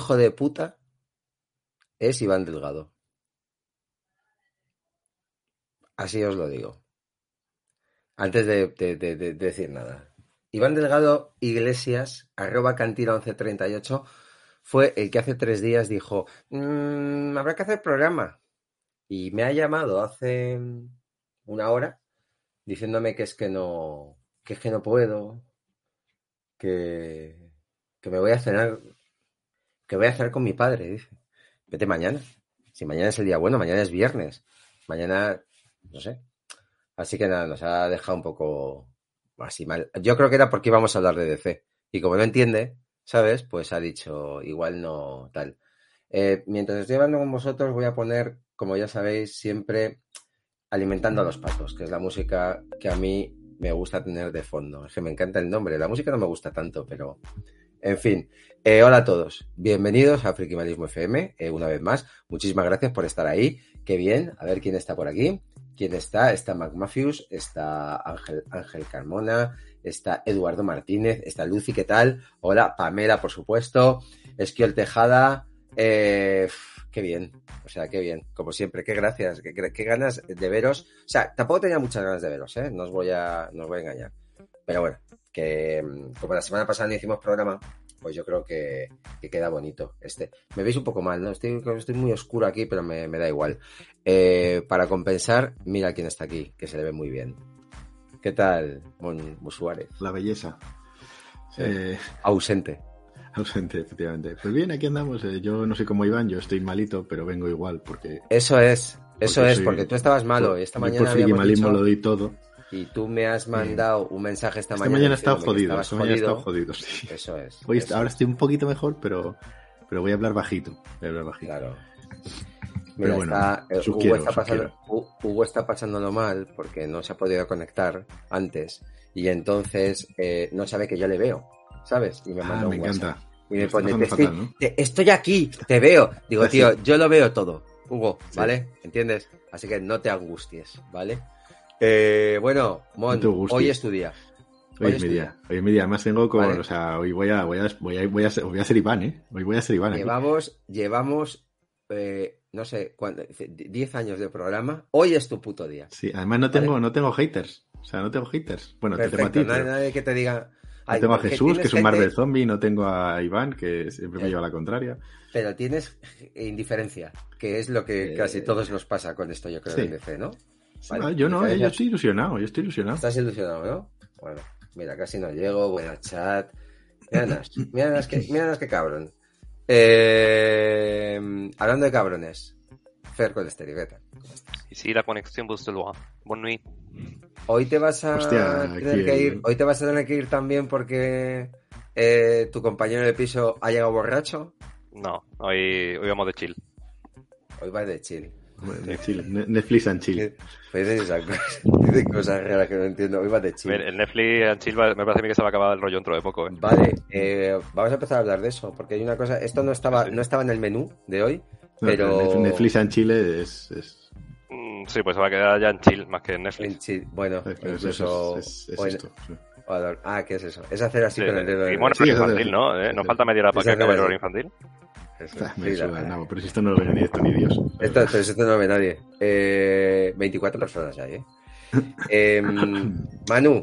Hijo de puta es Iván Delgado. Así os lo digo. Antes de, de- de- de decir nada. Iván Delgado Iglesias, arroba cantina 1138, fue el que hace tres días dijo, "Mm, habrá que hacer programa. Y me ha llamado hace una hora diciéndome que es que no, que es que no puedo, que, que me voy a cenar que voy a hacer con mi padre, dice. Vete mañana. Si mañana es el día bueno, mañana es viernes. Mañana, no sé. Así que nada, nos ha dejado un poco así mal. Yo creo que era porque íbamos a hablar de DC. Y como no entiende, ¿sabes? Pues ha dicho, igual no tal. Eh, mientras estoy hablando con vosotros, voy a poner, como ya sabéis, siempre alimentando a los patos, que es la música que a mí me gusta tener de fondo. Es que me encanta el nombre. La música no me gusta tanto, pero en fin, eh, hola a todos. Bienvenidos a Frikimalismo FM, eh, una vez más. Muchísimas gracias por estar ahí. Qué bien. A ver quién está por aquí. ¿Quién está? Está Mac Matthews, está Ángel, Ángel Carmona, está Eduardo Martínez, está Lucy, ¿qué tal? Hola, Pamela, por supuesto. Esquiol Tejada. eh, qué bien. O sea, qué bien. Como siempre, qué gracias. Qué, qué ganas de veros. O sea, tampoco tenía muchas ganas de veros, ¿eh? No os voy a, no os voy a engañar. Pero bueno, que mm, como la semana pasada no hicimos programa, pues yo creo que, que queda bonito este. Me veis un poco mal, ¿no? Estoy, estoy muy oscuro aquí, pero me, me da igual. Eh, para compensar, mira quién está aquí, que se le ve muy bien. ¿Qué tal, Mon Suárez? La belleza. Sí. Eh, Ausente. ausente, efectivamente. Pues bien, aquí andamos. Eh, yo no sé cómo Iván, yo estoy malito, pero vengo igual porque. Eso es, eso Porque es, soy- porque tú estabas malo y esta mañana por habíamos dicho- lo doy todo. Y tú me has mandado un mensaje esta, Esta mañana. he estado jodido. Esta mañana he estado jodido. jodido, sí. Eso es. Hoy eso ahora es. estoy un poquito mejor, pero, pero voy a hablar bajito. Voy a hablar bajito. Claro. Pero Mira, bueno, está, eh, Hugo, está pasando, Hugo está pasándolo mal porque no se ha podido conectar antes y entonces eh, no sabe que yo le veo, ¿sabes? Y me Ah, manda me un WhatsApp. encanta. Y me pone, "Te estoy, fatal, ¿no? te- estoy aquí, te veo. Digo, Ah, tío, yo lo veo todo, Hugo, Sí. ¿vale? ¿Entiendes? Así que no te angusties, ¿vale? Eh, bueno, Mon, hoy es tu día. Hoy es es mi día. Hoy es mi día. Además tengo con, Vale. o sea, hoy voy a, voy a, voy a, voy a, ser, voy a ser Iván, ¿eh? Hoy voy a ser Iván. aquí. Llevamos, llevamos, eh, no sé, cuánto, 10 años de programa. Hoy es tu puto día. Sí, además no Vale. tengo, no tengo haters. O sea, no tengo haters. Bueno, te tengo a Perfecto, ti. pero- nadie que te diga. No tengo a Jesús, que es un gente, Marvel Zombie, no tengo a Iván, que siempre me lleva la contraria. Pero tienes indiferencia, que es lo que Eh, casi todos nos pasa con esto, yo creo, sí. en DC, ¿no? Vale, Ah, yo no, eh, yo estoy ilusionado, yo estoy ilusionado. Estás ilusionado, ¿no? Bueno, mira, casi no llego, bueno, chat. Míranos, míranos que, míranos que cabrón. Eh, hablando de cabrones, Fer con Estéreo, ¿qué tal? Ici la de loin. Bonne nuit. Hoy te vas a Hostia, tener aquí que el- ir, hoy te vas a tener que ir también porque eh, tu compañero de piso ha llegado borracho. No, hoy, hoy vamos de chill. Hoy vas de chill. Netflix and chill. Pues dice esas cosas, dice cosas raras que no entiendo. Hoy vas de chill. ver, el Netflix and chill va- me parece a mí que se va a acabar el rollo dentro de poco, ¿eh? Vale, eh, vamos a empezar a hablar de eso, porque hay una cosa, esto no estaba, no estaba en el menú de hoy, No, pero Netflix- Netflix and Chile es, es, Mm, sí, pues se va a quedar ya en chill más que en en Netflix. chi- bueno, es- es- incluso es- es- es en- esto. sí. ah, ¿qué es eso? Es hacer así Sí, con el dedo. y bueno, Sí, infantil, es- ¿no? Eh, No falta media hora para que acabe el es- horario infantil. Eso, me sí, la- suda el nabo, pero si esto no lo ve ni esto ni Dios. Esto, no lo ve nadie. Eh, 24 personas hay, ¿eh? Em, Manu,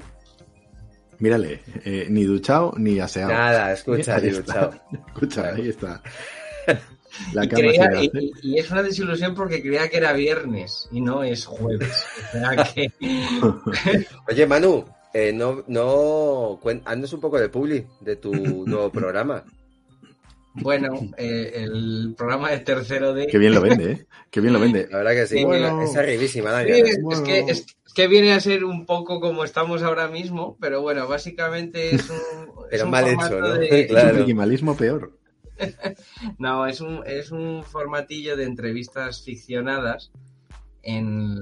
Mírale, eh, ni duchado ni aseado. Nada, escucha, ni duchado. Escucha, ahí está. La Y, creía- y- es una desilusión porque creía que era viernes y no es jueves. Que Oye, Manu, eh, no, no, cuen- haznos un poco de publi de tu nuevo programa. Bueno, eh, el programa de tercero de... Qué bien lo vende, ¿eh? Qué bien lo vende. La verdad que sí. Bueno. es arribísima, Sí, Daniel. es, Bueno. que, es que viene a ser un poco como estamos ahora mismo, pero bueno, básicamente es un... es Pero un mal hecho, ¿no? de- Es Claro. un minimalismo peor. No, es un, es un formatillo de entrevistas ficcionadas en,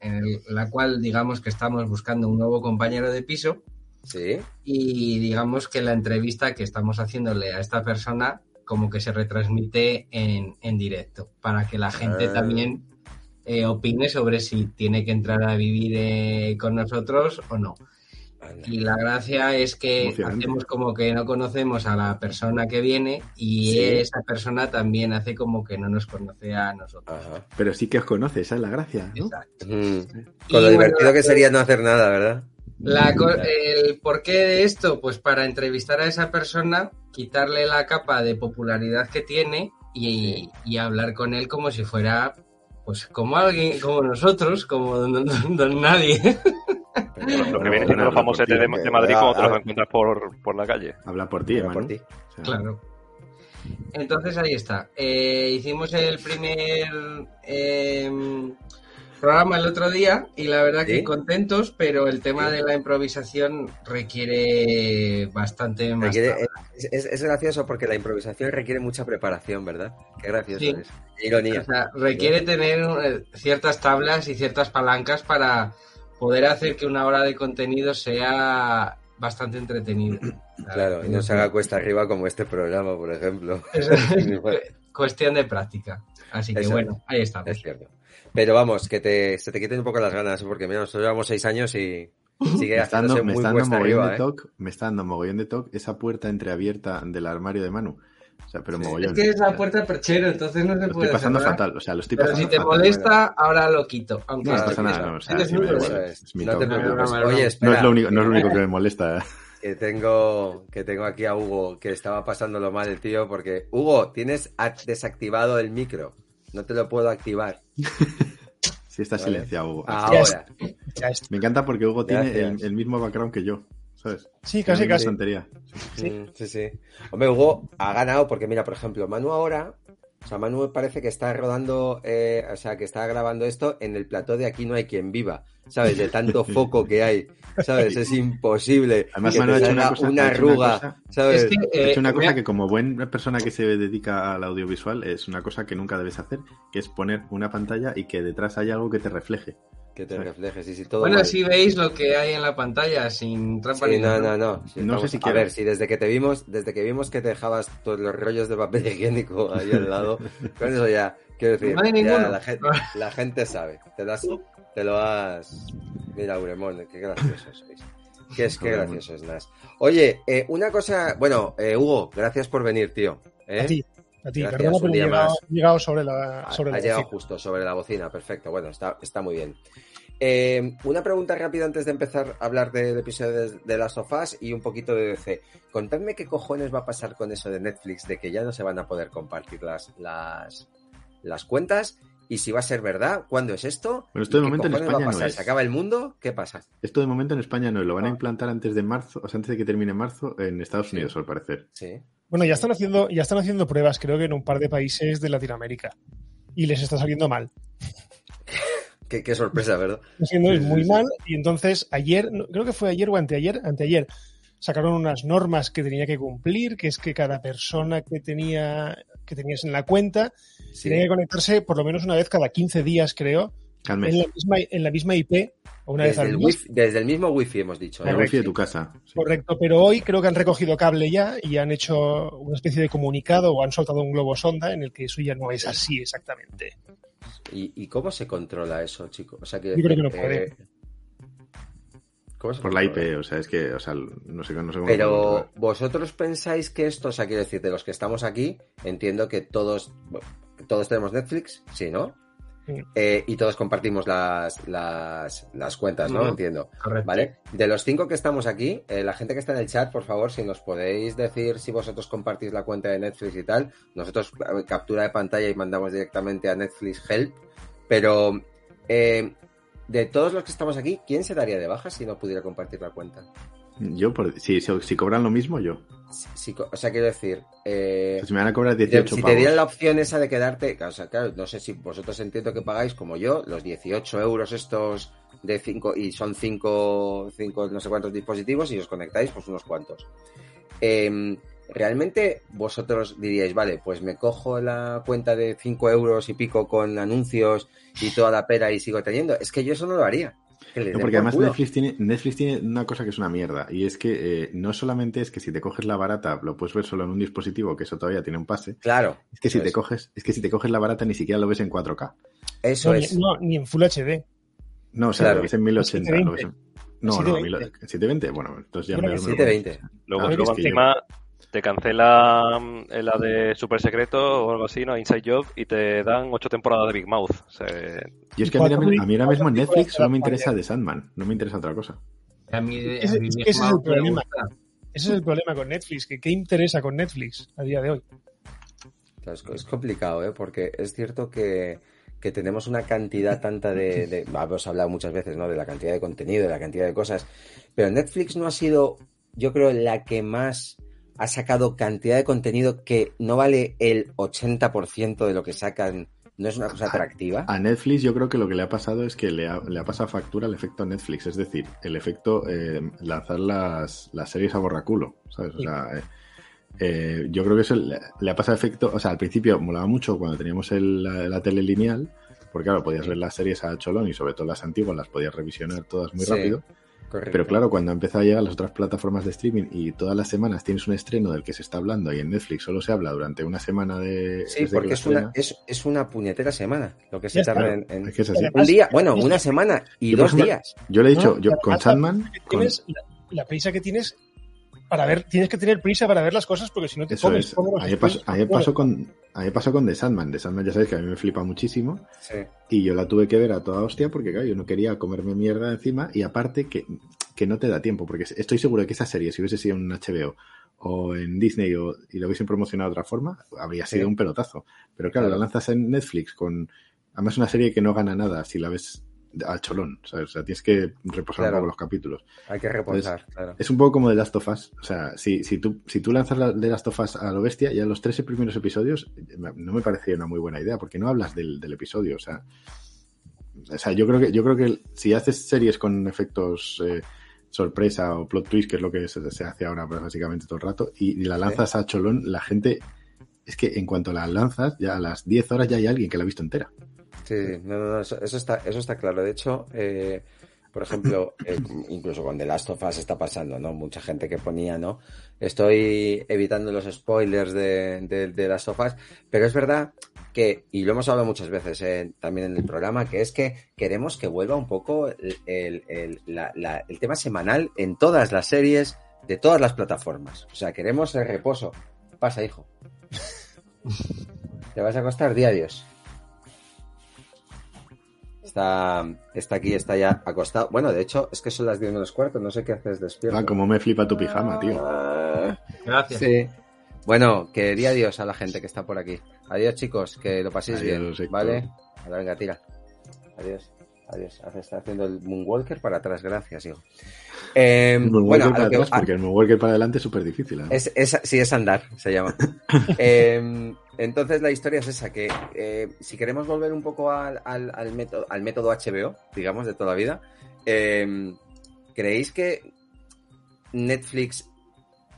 en el- la cual digamos que estamos buscando un nuevo compañero de piso Sí. y digamos que la entrevista que estamos haciéndole a esta persona como que se retransmite en, en directo para que la gente Ah. también eh, opine sobre si tiene que entrar a vivir eh, con nosotros o no. Y la gracia es que hacemos como que no conocemos a la persona que viene y Sí. esa persona también hace como que no nos conoce a nosotros. Ajá. Pero sí que os conoce, esa es la gracia, ¿no? Exacto. Mm. Y Con lo bueno, divertido que la- sería no hacer nada, ¿verdad? La co- el porqué de esto, pues para entrevistar a esa persona, quitarle la capa de popularidad que tiene y, y hablar con él como si fuera, pues como alguien, como nosotros, como don, don- don nadie. Lo que viene siendo los famosetes de, de Madrid como te los encuentras por, por la calle. Habla por ti, Habla por ti. O sea, Claro. Entonces ahí está. Eh, hicimos el primer em, programa el otro día y la verdad que ¿Sí? contentos, pero el tema de la improvisación requiere bastante más. Requiere- es, es- es gracioso porque la improvisación requiere mucha preparación, ¿verdad? Qué gracioso Sí. es. Ironía. O sea, requiere tener eh, ciertas tablas y ciertas palancas para poder hacer que una hora de contenido sea bastante entretenida. Claro, y no se haga cuesta arriba como este programa, por ejemplo. Es cuestión de práctica. Así que Eso bueno, ahí estamos. Es cierto. Pero vamos, que te, se te quiten un poco las ganas, porque mira, nosotros llevamos seis años y sigue Me está dando, haciéndose me está dando mogollón arriba, de ¿eh? toque, me está dando mogollón de toque esa puerta entreabierta del armario de Manu. O sea, pero Sí. mogollón. Es que es la puerta perchero, entonces no se Lo puede estoy pasando cerrar. fatal, o sea, lo estoy Pero pasando si te fatal. molesta, ahora lo quito. Aunque No, no pasa nada, sí. no, o sea, Eres sí muy me da bueno. igual, Eso es, es mi no te preocupes. No, no, no. Oye, No espera, es lo único, no es lo único que me molesta. que tengo, que tengo aquí a Hugo, que estaba pasándolo mal el tío, porque Hugo, tienes desactivado el micro. No te lo puedo activar. Sí está Vale. silenciado, Hugo. Ahora. Ya está. Me encanta porque Hugo tiene el, el mismo background que yo, ¿sabes? Sí, Es casi, una casi. tontería. Sí. Sí, sí. Hombre, Hugo ha ganado porque, mira, por ejemplo, Manu ahora, o sea, Manu me parece que está rodando, eh, o sea, que está grabando esto en el plató de Aquí no hay quien viva, ¿sabes? De tanto foco que hay, ¿sabes? Es imposible. Además, que Manu te ha hecho una cosa- una arruga, cosa- ¿sabes? Es que, Ha eh, hecho una cosa que como buena persona que se dedica al audiovisual es una cosa que nunca debes hacer, que es poner una pantalla y que detrás haya algo que te refleje. Que te reflejes, y si todo bueno, mal. así veis lo que hay en la pantalla, sin trampa Sí, ni no, nada. no, no. Sí, No sé si a ver, si desde que te vimos, desde que vimos que te dejabas todos los rollos de papel higiénico ahí al lado, con eso ya, quiero decir, No hay ya la, gente, la gente sabe. Te, lo has- te lo has. Mira, Uremón, qué gracioso sois. Qué es, qué Uremón. gracioso es Nas. Oye, eh, una cosa, bueno, eh, Hugo, gracias por venir, tío. ¿eh? A ti, a ti. Gracias, Perdona, pero he llegado, llegado sobre la, Ha, sobre ha la llegado bocina. justo sobre la bocina, perfecto. Bueno, está, está muy bien. Eh, una pregunta rápida antes de empezar a hablar del episodio de, de las sofás y un poquito de DC. Contadme qué cojones va a pasar con eso de Netflix, de que ya no se van a poder compartir las, las, las cuentas y si va a ser verdad, ¿cuándo es esto? Bueno, esto de ¿Y qué momento en cojones va a España no pasar? es. ¿Se acaba el mundo? ¿Qué pasa? Esto de momento en España no, lo van a implantar antes de marzo, o sea, antes de que termine marzo en Estados Unidos, al parecer. Sí. Bueno, ya están haciendo, ya están haciendo pruebas, creo que en un par de países de Latinoamérica. Y les está saliendo mal. Qué, qué sorpresa, ¿verdad? Está saliendo Sí, muy sí. mal. Y entonces ayer, creo que fue ayer o anteayer, anteayer, sacaron unas normas que tenía que cumplir, que es que cada persona que tenía que tenías en la cuenta Sí. tenía que conectarse por lo menos una vez cada 15 días, creo, en la misma, en la misma IP, o una vez Desde al el, mes. wifi- desde el mismo wifi hemos dicho. El wifi de tu casa. sí. Correcto, pero hoy creo que han recogido cable ya y han hecho una especie de comunicado o han soltado un globo sonda en el que eso ya no es así exactamente. ¿Y, y cómo se controla eso, chicos? O sea, que, Yo creo que no puede. ¿cómo se Por la? IP, o sea, es que, o sea, no sé, no sé cómo. Pero vosotros pensáis que esto, o sea, quiero decir, de los que estamos aquí, entiendo que todos, bueno, todos tenemos Netflix, sí, ¿no? Eh, y todos compartimos las, las, las cuentas, ¿no? Entiendo. Correcto. ¿Vale? De los cinco que estamos aquí, eh, la gente que está en el chat, por favor, si nos podéis decir si vosotros compartís la cuenta de Netflix y tal, nosotros eh, captura de pantalla y mandamos directamente a Netflix Help, pero eh, de todos los que estamos aquí, ¿quién se daría de baja si no pudiera compartir la cuenta? Yo, por, si, si, si cobran lo mismo, yo. Si- o sea, quiero decir, eh, Pues me van a cobrar de- 18 si te dieran la opción esa de quedarte, o sea, claro, no sé si vosotros entiendo que pagáis como yo, los 18 euros estos de 5 y son 5, cinco no sé cuántos dispositivos y os conectáis pues unos cuantos. Em, ¿Realmente vosotros diríais, vale, pues me cojo la cuenta de 5 euros y pico con anuncios y toda la pera y sigo teniendo? Es que yo eso no lo haría. No, porque por además. Netflix tiene, Netflix tiene una cosa que es una mierda. Y es que eh, no solamente es que si te coges la barata lo puedes ver solo en un dispositivo, que eso todavía tiene un pase. Claro. Es que si te es. coges, es que si te coges la barata ni siquiera lo ves en 4K. Eso No, es. ni, no, ni en Full HD. No, o sea, Claro. lo ves en 1080. lo ves en- No, no, 720. 1000 720. Bueno, entonces ya Creo me que me lo 720. Luego, Ah, luego yo- encima te cancela mm, la de Super Secreto o algo así, ¿no? Inside Job y te dan ocho temporadas de Big Mouth. O sea, Y es que a mí, a mí- a mí ahora mismo en Netflix solo me interesa The Sandman, no me interesa otra cosa. A mí, a Ese- mí es Big que ese es el problema. gusta. Ese es el problema con Netflix. Que ¿Qué interesa con Netflix a día de hoy? Es, es complicado, ¿eh? Porque es cierto que, que tenemos una cantidad tanta de, de- Hemos hablado muchas veces, ¿no? De la cantidad de contenido, de la cantidad de cosas. Pero Netflix no ha sido, yo creo, la que más ha sacado cantidad de contenido que no vale el 80% de lo que sacan. No es una cosa atractiva. A Netflix yo creo que lo que le ha pasado es que le ha, le ha pasado factura el efecto Netflix, es decir, el efecto eh, lanzar las, las series a borraculo, ¿sabes? O sea, eh, eh, yo creo que eso le, le ha pasado efecto, o sea, al principio molaba mucho cuando teníamos el- la, la tele lineal, porque claro, podías ver las series a cholón y sobre todo las antiguas las podías revisionar todas muy Sí. rápido, Correcto. pero claro, cuando empezó a llegar las otras plataformas de streaming y todas las semanas tienes un estreno del que se está hablando y en Netflix solo se habla durante una semana de... Sí, porque es una, es, es una puñetera semana lo que se tarda en, en- Es que es así. Un día, bueno, una semana y Yo, dos ejemplo, días. Yo le he dicho, No, yo con Sandman, con- la prisa que tienes para ver, tienes que tener prisa para ver las cosas porque si no te Eso comes es. los pasó, con, pasó The Sandman. The Sandman ya sabéis que a mí me flipa muchísimo Sí. y yo la tuve que ver a toda hostia porque, claro, yo no quería comerme mierda encima y aparte que, que no te da tiempo porque estoy seguro de que esa serie, si hubiese sido en HBO o en Disney o, y lo hubiesen promocionado de otra forma, habría sido Sí. un pelotazo. Pero Claro. la lanzas en Netflix con, además una serie que no gana nada si la ves al cholón, ¿sabes? O sea, tienes que reposar Claro. un poco los capítulos. Hay que reposar, claro. Es un poco como The Last of Us. O sea, si, si, tú, si tú lanzas la, The Last of Us a lo bestia, ya los tres primeros episodios no me parecía una muy buena idea, porque no hablas del, del episodio. O sea, o sea, yo creo que, yo creo que si haces series con efectos eh, sorpresa o plot twist, que es lo que se, se hace ahora básicamente todo el rato, y, y la lanzas a cholón, la gente. Es que en cuanto la lanzas, ya a las 10 horas ya hay alguien que la ha visto entera. Sí, no, no, no, eso, eso está, eso está claro. De hecho, eh, por ejemplo, eh, incluso con The Last of Us está pasando, ¿no? Mucha gente que ponía, ¿no? Estoy evitando los spoilers de, de, de The Last of Us, pero es verdad que, y lo hemos hablado muchas veces eh, también en el programa, que es que queremos que vuelva un poco el, el, el, la, la, el tema semanal en todas las series de todas las plataformas. O sea, queremos el reposo. Pasa, hijo. Te vas a acostar día Dios. Está, está aquí, está ya acostado. Bueno, de hecho, es que son las 10 menos cuarto, no sé qué haces despierto. Ah, como me flipa tu pijama, tío. Ah, Gracias. sí. Bueno, que di adiós a la gente que está por aquí. Adiós, chicos, que lo paséis Adiós, bien, Héctor. ¿vale? Ahora, venga, tira. Adiós. Adiós. Está haciendo el Moonwalker para atrás, gracias, hijo. Eh, El bueno, para que- atrás, porque el Moonwalker para adelante es súper difícil. es, es- sí, es andar, se llama. Eh, entonces la historia es esa, que eh, si queremos volver un poco al, al- al método, al método HBO, digamos, de toda la vida, eh, ¿creéis que Netflix,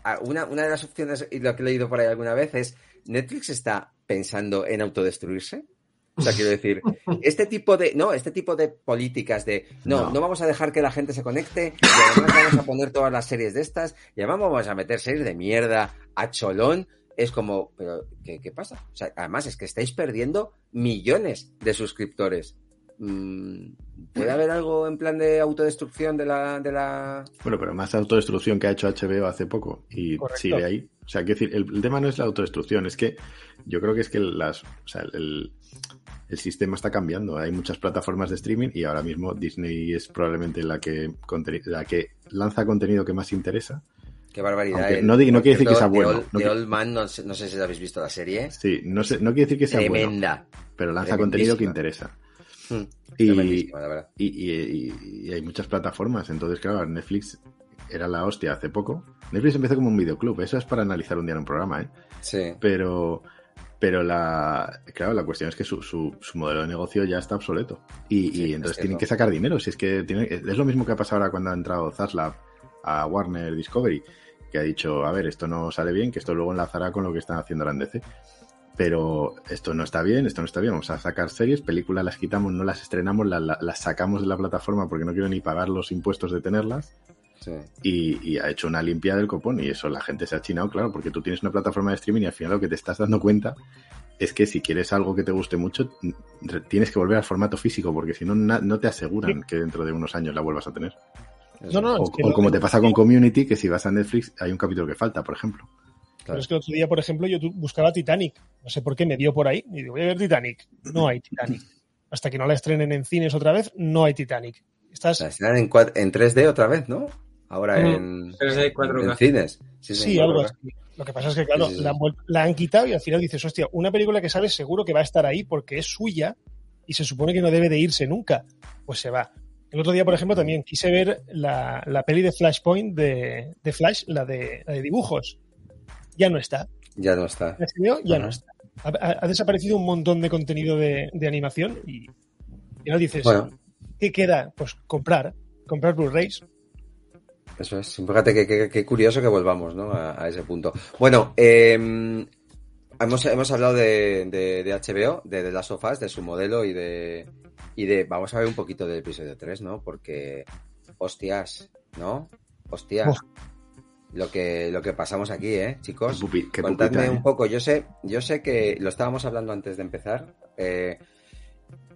ah, una, una de las opciones, y lo que he leído por ahí alguna vez, es Netflix está pensando en autodestruirse? O sea, quiero decir, este tipo de, no, este tipo de políticas de, no, no, No. vamos a dejar que la gente se conecte, y además vamos a poner todas las series de estas, y además vamos a meter series de mierda a cholón, es como, pero, ¿qué, qué pasa? O sea, además es que estáis perdiendo millones de suscriptores. mm, ¿puede haber algo en plan de autodestrucción de la, de la... Bueno, pero más autodestrucción que ha hecho HBO hace poco y Correcto. sigue ahí. O sea, quiero decir, el, el tema no es la autodestrucción, es que yo creo que es que las, o sea, el, el sistema está cambiando. Hay muchas plataformas de streaming y ahora mismo Disney es probablemente la que, la que lanza contenido que más interesa. Qué barbaridad. Aunque no quiere decir que sea bueno, The Old, no The Old Man, no sé, no sé si habéis visto la serie. Sí, no, sé, no quiere decir que sea bueno, Tremenda. pero lanza contenido que interesa. Y, la y, y- y- y hay muchas plataformas. Entonces, claro, Netflix era la hostia hace poco. Netflix empezó como un videoclub. Eso es para analizar un día en un programa, ¿eh? Sí. Pero, pero la, claro, la cuestión es que su, su, su modelo de negocio ya está obsoleto. Y, Sí, y es entonces tienen que sacar dinero. Si es que tiene- es lo mismo que ha pasado ahora cuando ha entrado Zaslav a Warner Discovery, que ha dicho, a ver, esto no sale bien, que esto luego enlazará con lo que están haciendo ahora en DC. Pero esto no está bien, esto no está bien. Vamos a sacar series, películas las quitamos, no las estrenamos, la- la- las sacamos de la plataforma porque no quiero ni pagar los impuestos de tenerlas sí. y, y ha hecho una limpia del copón y eso la gente se ha chinado, claro, porque tú tienes una plataforma de streaming y al final lo que te estás dando cuenta es que si quieres algo que te guste mucho, tienes que volver al formato físico, porque si no, no te aseguran que dentro de unos años la vuelvas a tener. No, no, O, es que o lo- como te pasa con Community, que si vas a Netflix hay un capítulo que falta, por ejemplo. Pero es que el otro día, por ejemplo, yo buscaba Titanic. No sé por qué me dio por ahí. Y digo, voy a ver Titanic. No hay Titanic. Hasta que no la estrenen en cines otra vez, no hay Titanic. Estás, La estrenan en, en 3D otra vez, ¿no? Ahora Mm, en, 3D, 4K. en cines. sí, algo 4K. así. Lo que pasa es que, claro, Sí, sí, sí. La, la han quitado y al final dices, hostia, una película que sabes seguro que va a estar ahí porque es suya y se supone que no debe de irse nunca. Pues se va. El otro día, por ejemplo, también quise ver la, la peli de Flashpoint de, de Flash, la de, la de dibujos. Ya no está. Ya no está. HBO ya no está. Ha, ha- ha desaparecido un montón de contenido de, de animación y, y ahora dices, Bueno. ¿qué queda? Pues comprar, comprar Blu-rays. Eso es. Fíjate que, que- que curioso que volvamos, ¿no? A, a ese punto. Bueno, eh, hemos, hemos hablado de, de, de HBO, de of Us, de su modelo y de, y de. Vamos a ver un poquito del episodio 3, ¿no? Porque. Hostias, ¿no? Hostias. Lo que, lo que pasamos aquí, ¿eh, chicos? Qué pupi- qué Contadme pupita, ¿eh? un poco. Yo sé, yo sé que lo estábamos hablando antes de empezar. eh,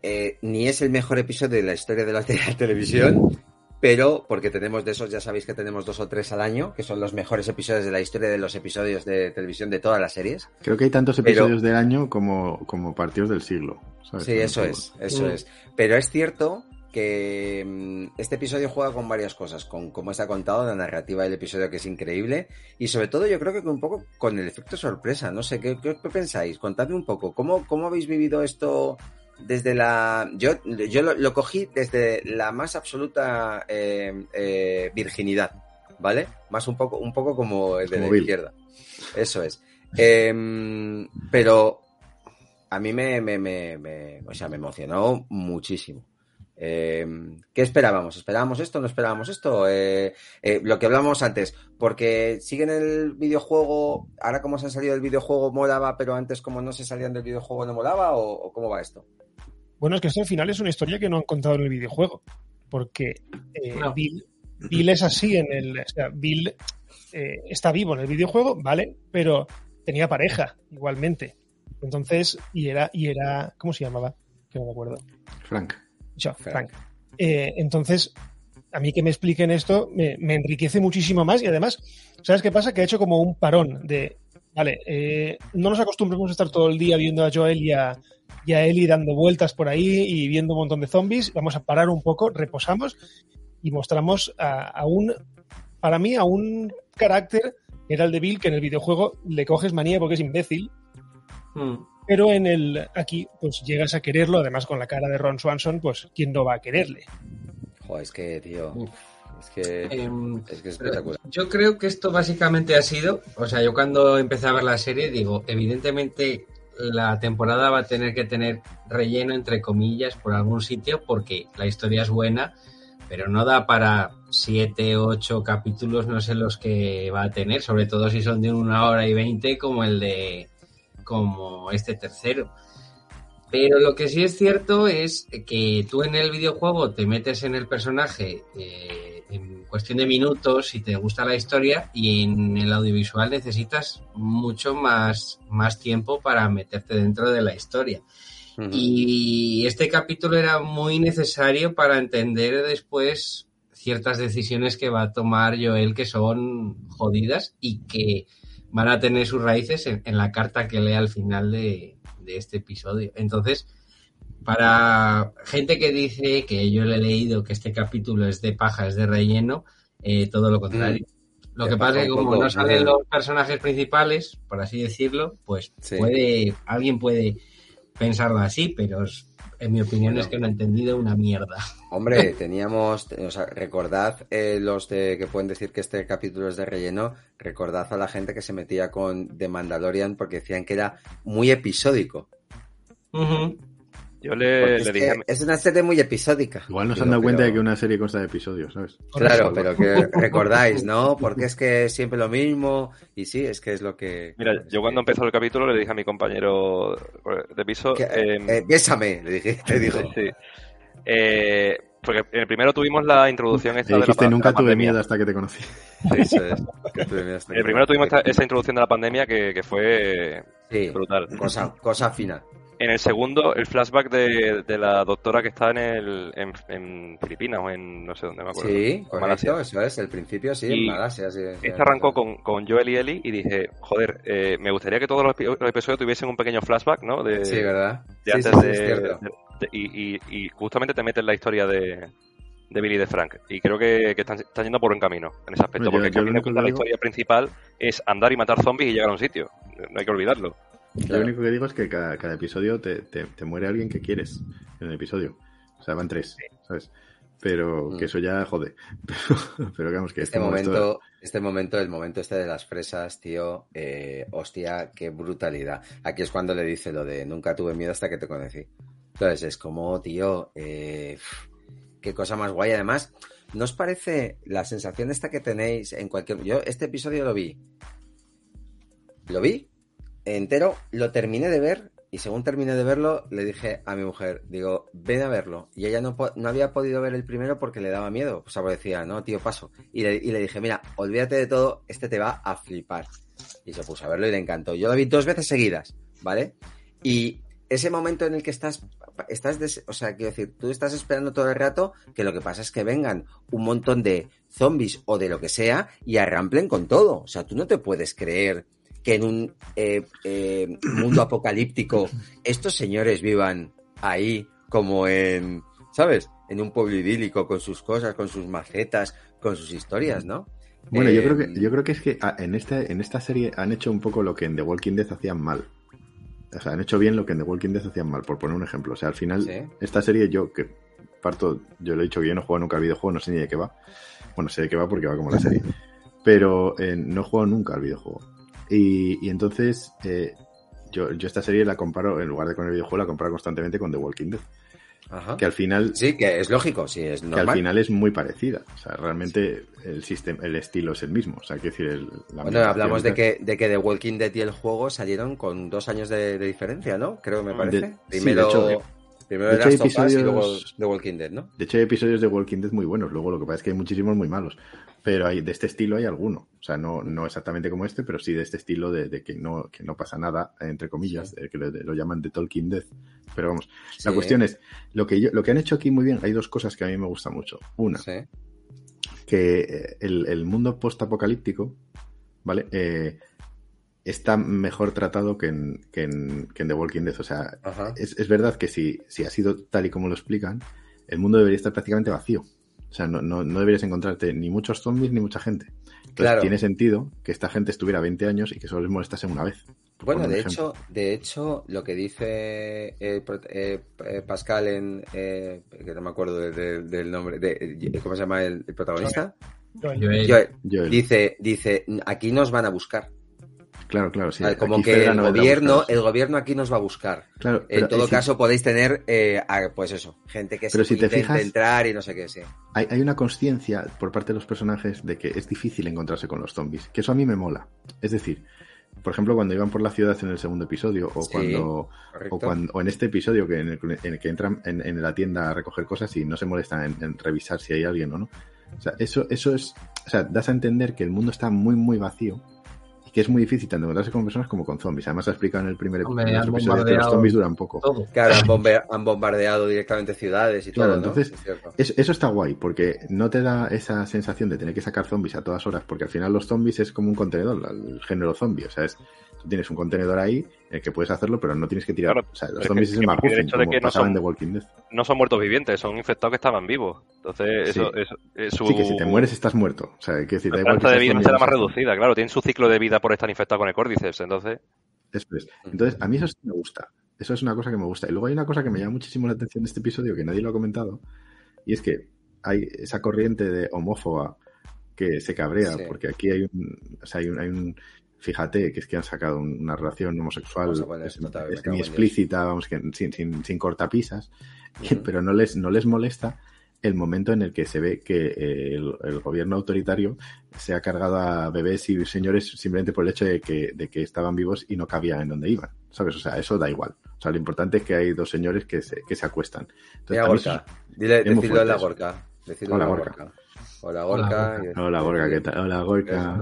eh, ni es el mejor episodio de la historia de la, de la televisión, pero porque tenemos de esos, ya sabéis que tenemos dos o tres al año, que son los mejores episodios de la historia de los episodios de televisión de todas las series. Creo que hay tantos Pero- episodios del año como, como partidos del siglo. ¿Sabes? Sí, eso es, eso es. Pero es cierto que mm, este episodio juega con varias cosas, con cómo está contado, la narrativa del episodio que es increíble y sobre todo yo creo que un poco con el efecto sorpresa, no sé, ¿qué, pensáis? Contadme un poco, ¿cómo, cómo habéis vivido esto desde la... Yo, yo lo, lo cogí desde la más absoluta eh, eh, virginidad, ¿vale? Más un poco, un poco como el de Como la Bill. izquierda. Eso es. Em, pero a mí me, me, me, me- o sea, me emocionó muchísimo. Eh, ¿Qué esperábamos? ¿Esperábamos esto? ¿No esperábamos esto? Eh, eh, lo que hablábamos antes, porque siguen el videojuego, ahora como se han salido del videojuego molaba, pero antes como no se salían del videojuego no molaba, o, o cómo va esto? Bueno, es que esto al final es una historia que no han contado en el videojuego. Porque eh, No. Bill, Bill es así en el. O sea, Bill eh, está vivo en el videojuego, ¿vale? Pero tenía pareja, igualmente. Entonces, y era, y era. ¿Cómo se llamaba? Que no me acuerdo. Frank. Yo, Frank. Frank. Eh, entonces, a mí que me expliquen esto me, me enriquece muchísimo más y además, ¿sabes qué pasa? Que ha hecho como un parón de, vale, eh, no nos acostumbremos a estar todo el día viendo a Joel y a, y a Ellie dando vueltas por ahí y viendo un montón de zombies, vamos a parar un poco, reposamos y mostramos a, a un, para mí, a un carácter que era el de Bill, que en el videojuego le coges manía porque es imbécil, Mm. pero en el aquí pues llegas a quererlo, además con la cara de Ron Swanson, pues quién no va a quererle. Joder, es que, tío, Uf. es que Em, es, que espectacular. Yo creo que esto básicamente ha sido, o sea, yo cuando empecé a ver la serie digo, evidentemente la temporada va a tener que tener relleno entre comillas por algún sitio porque la historia es buena, pero no da para siete, ocho capítulos, no sé los que va a tener, sobre todo si son de una hora y veinte como el de, como este tercero. Pero lo que sí es cierto es que tú en el videojuego te metes en el personaje eh, en cuestión de minutos si te gusta la historia y en el audiovisual necesitas mucho más, más tiempo para meterte dentro de la historia. Y este capítulo era muy necesario para entender después ciertas decisiones que va a tomar Joel que son jodidas y que van a tener sus raíces en, en la carta que lee al final de, de este episodio. Entonces, para gente que dice que yo le he leído que este capítulo es de paja, es de relleno, eh, todo lo contrario. Lo De que pasa es que como no salen mm. los personajes principales, por así decirlo, pues Sí. puede, alguien puede pensarlo así, pero en mi opinión Bueno. es que no he entendido una mierda. Hombre, teníamos, o sea, recordad eh, los de que pueden decir que este capítulo es de relleno, recordad a la gente que se metía con The Mandalorian porque decían que era muy episódico. Ujú. Yo le, dije es una serie muy episódica. Igual nos han dado cuenta pero- de que una serie consta de episodios, ¿sabes? Claro, pero que recordáis, ¿no? Porque es que es siempre lo mismo y sí, es que es lo que... Mira, yo cuando empezó el capítulo le dije a mi compañero de piso. Que, em, eh, le dije, te digo. Sí. Eh, porque en el primero tuvimos la introducción esta de la, nunca tuve pandemia. miedo hasta que te conocí. Eso es. El primero tuvimos esta- esa introducción de la pandemia que, que fue Sí, brutal. cosa, cosa fina. En el segundo, el flashback de, de la doctora que está en, el, en, en Filipinas o en no sé dónde me acuerdo. Sí, Malasia. correcto, eso es. El principio sí, Y en Malasia. Sí, sí, Este arrancó con, con Joel y Ellie y dije, joder, eh, me gustaría que todos los, epi- los episodios tuviesen un pequeño flashback, ¿no? De, Sí, ¿verdad? de Sí, antes sí, sí, de, es cierto. de- y, y- y justamente te meten la historia de, de Billy y de Frank. Y creo que, que están, están yendo por buen camino en ese aspecto. Bueno, yo- porque yo que la digo- historia principal es andar y matar zombies y llegar a un sitio. No hay que olvidarlo. Claro. Lo único que digo es que cada, cada episodio te, te- te muere alguien que quieres en el episodio. O sea, van tres, ¿sabes? Pero Mm. que eso ya jode. Pero, pero digamos que Este esto- momento, este momento, el momento este de las fresas, tío, eh, hostia, qué brutalidad. Aquí es cuando le dice lo de nunca tuve miedo hasta que te conocí. Entonces es como, tío, eh, qué cosa más guay. Además, ¿no os parece la sensación esta que tenéis en cualquier... Yo este episodio lo vi. Lo vi entero, lo terminé de ver y según terminé de verlo le dije a mi mujer, digo, ven a verlo. Y ella no, no había podido ver el primero porque le daba miedo. O sea, porque decía, no, tío, paso. Y le, dije, mira, olvídate de todo, este te va a flipar. Y se puso a verlo y le encantó. Yo lo vi dos veces seguidas, ¿vale? Y ese momento en el que estás, estás, o sea, quiero decir, tú estás esperando todo el rato que lo que pasa es que vengan un montón de zombies o de lo que sea y arramplen con todo. O sea, tú no te puedes creer que en un eh, eh, mundo apocalíptico estos señores vivan ahí como en, ¿sabes? En un pueblo idílico con sus cosas, con sus macetas, con sus historias, ¿no? Bueno, yo Eh, creo que yo creo que es que ah, en este en esta serie han hecho un poco lo que en The Walking Dead hacían mal. O sea, han hecho bien lo que en The Walking Dead hacían mal, por poner un ejemplo. O sea, al final, Sí. esta serie, yo que parto, yo lo he dicho que yo no juego nunca al videojuego, no sé ni de qué va. Bueno, sé de qué va porque va como la serie. Pero eh, no he jugado nunca al videojuego. Y, y entonces, eh, yo, yo esta serie la comparo, en lugar de con el videojuego, la comparo constantemente con The Walking Dead. Ajá. Que al final, Sí, que es lógico, sí, es que al normal. final es muy parecida. O sea, realmente el sistema, el estilo es el mismo. O sea, quiero decir, el, la Bueno, hablamos de que, de que The Walking Dead y el juego salieron con dos años de, de diferencia, ¿no? Creo que me De- parece. sí, primero de hecho, primero de hecho hay Last of Us y episodios- luego The Walking Dead, ¿no? De hecho, hay episodios de Walking Dead muy buenos. Luego, lo que pasa es que hay muchísimos muy malos. Pero hay, de este estilo hay alguno. O sea, no, no exactamente como este, pero sí de este estilo de, de que, no, que no pasa nada, entre comillas, eh, que lo, lo llaman The Talking Dead. Pero vamos, la cuestión es, lo que, yo, lo que han hecho aquí muy bien, hay dos cosas que a mí me gustan mucho. Una, Sí. que eh, el, el mundo post-apocalíptico, ¿vale? Eh, está mejor tratado que en, que, en, que en The Walking Dead. O sea, es, es verdad que si, si ha sido tal y como lo explican, el mundo debería estar prácticamente vacío. O sea, no, no, no deberías encontrarte ni muchos zombies ni mucha gente. Entonces, Claro. tiene sentido que esta gente estuviera 20 años y que solo les molestase una vez. Bueno, de ejemplo. hecho, de hecho, lo que dice eh, eh, eh, Pascal en eh, que no me acuerdo de- de- del nombre, de, ¿cómo se llama el, el protagonista? Joel. Joel. Joel, Joel. dice, dice, aquí nos van a buscar. Claro, claro, sí. Ah, Como Aquí que el gobierno, el gobierno aquí nos va a buscar. Claro, En todo sí, caso podéis tener, eh, a- pues eso, gente que Pero se si te fijas- entrar y no sé qué, sí. hay, hay una conciencia por parte de los personajes de que es difícil encontrarse con los zombies, que eso a mí me mola. Es decir, por ejemplo, cuando iban por la ciudad en el segundo episodio, o Sí, cuando, o, cuando, o en este episodio que en el, en el que entran en, en la tienda a recoger cosas y no se molestan en, en revisar si hay alguien o no. O sea, eso, eso es, o sea, das a entender que el mundo está muy, muy vacío que es muy difícil tanto encontrarse con personas como con zombies. Además, ha explicado en el primer episodio que los zombies duran poco. Todo. Claro, han, bombe- han bombardeado directamente ciudades y Claro, todo, ¿no? entonces- Es cierto. Es- eso está guay, porque no te da esa sensación de tener que sacar zombies a todas horas, porque al final los zombies es como un contenedor, el género zombie. O sea, es, tú tienes un contenedor ahí en el que puedes hacerlo, pero no tienes que tirar. Claro, o sea, los es zombies que- es el que por el hecho de que no son- The Walking Dead. No son muertos vivientes, son infectados que estaban vivos. Entonces, Sí. eso, eso- es su... Sí, que si te mueres estás muerto. O sea, que La igual que esperanza de vida será más reducida, claro. Tienen su ciclo de vida por estar infectado con el córdiceps. Entonces, Eso es. Entonces, a mí eso sí me gusta. Eso es una cosa que me gusta. Y luego hay una cosa que me llama muchísimo la atención de este episodio que nadie lo ha comentado. Y es que hay esa corriente de homófoba que se cabrea, Sí. porque aquí hay un, o sea, hay un, hay un- fíjate que es que han sacado un- una relación homosexual es, muy explícita, vamos, que sin, sin, sin cortapisas, pero no les, no les molesta el momento en el que se ve que eh, el, el gobierno autoritario se ha cargado a bebés y señores simplemente por el hecho de que, de que estaban vivos y no cabían en donde iban, ¿sabes? O sea, eso da igual. O sea, lo importante es que hay dos señores que se, que se acuestan. Entonces, Mira, a mí eso Gorka. Dile, decirlo en la Gorka. Decirlo en la Gorka. Hola, Gorka. Hola, Gorka, ¿qué tal? Hola, Gorka.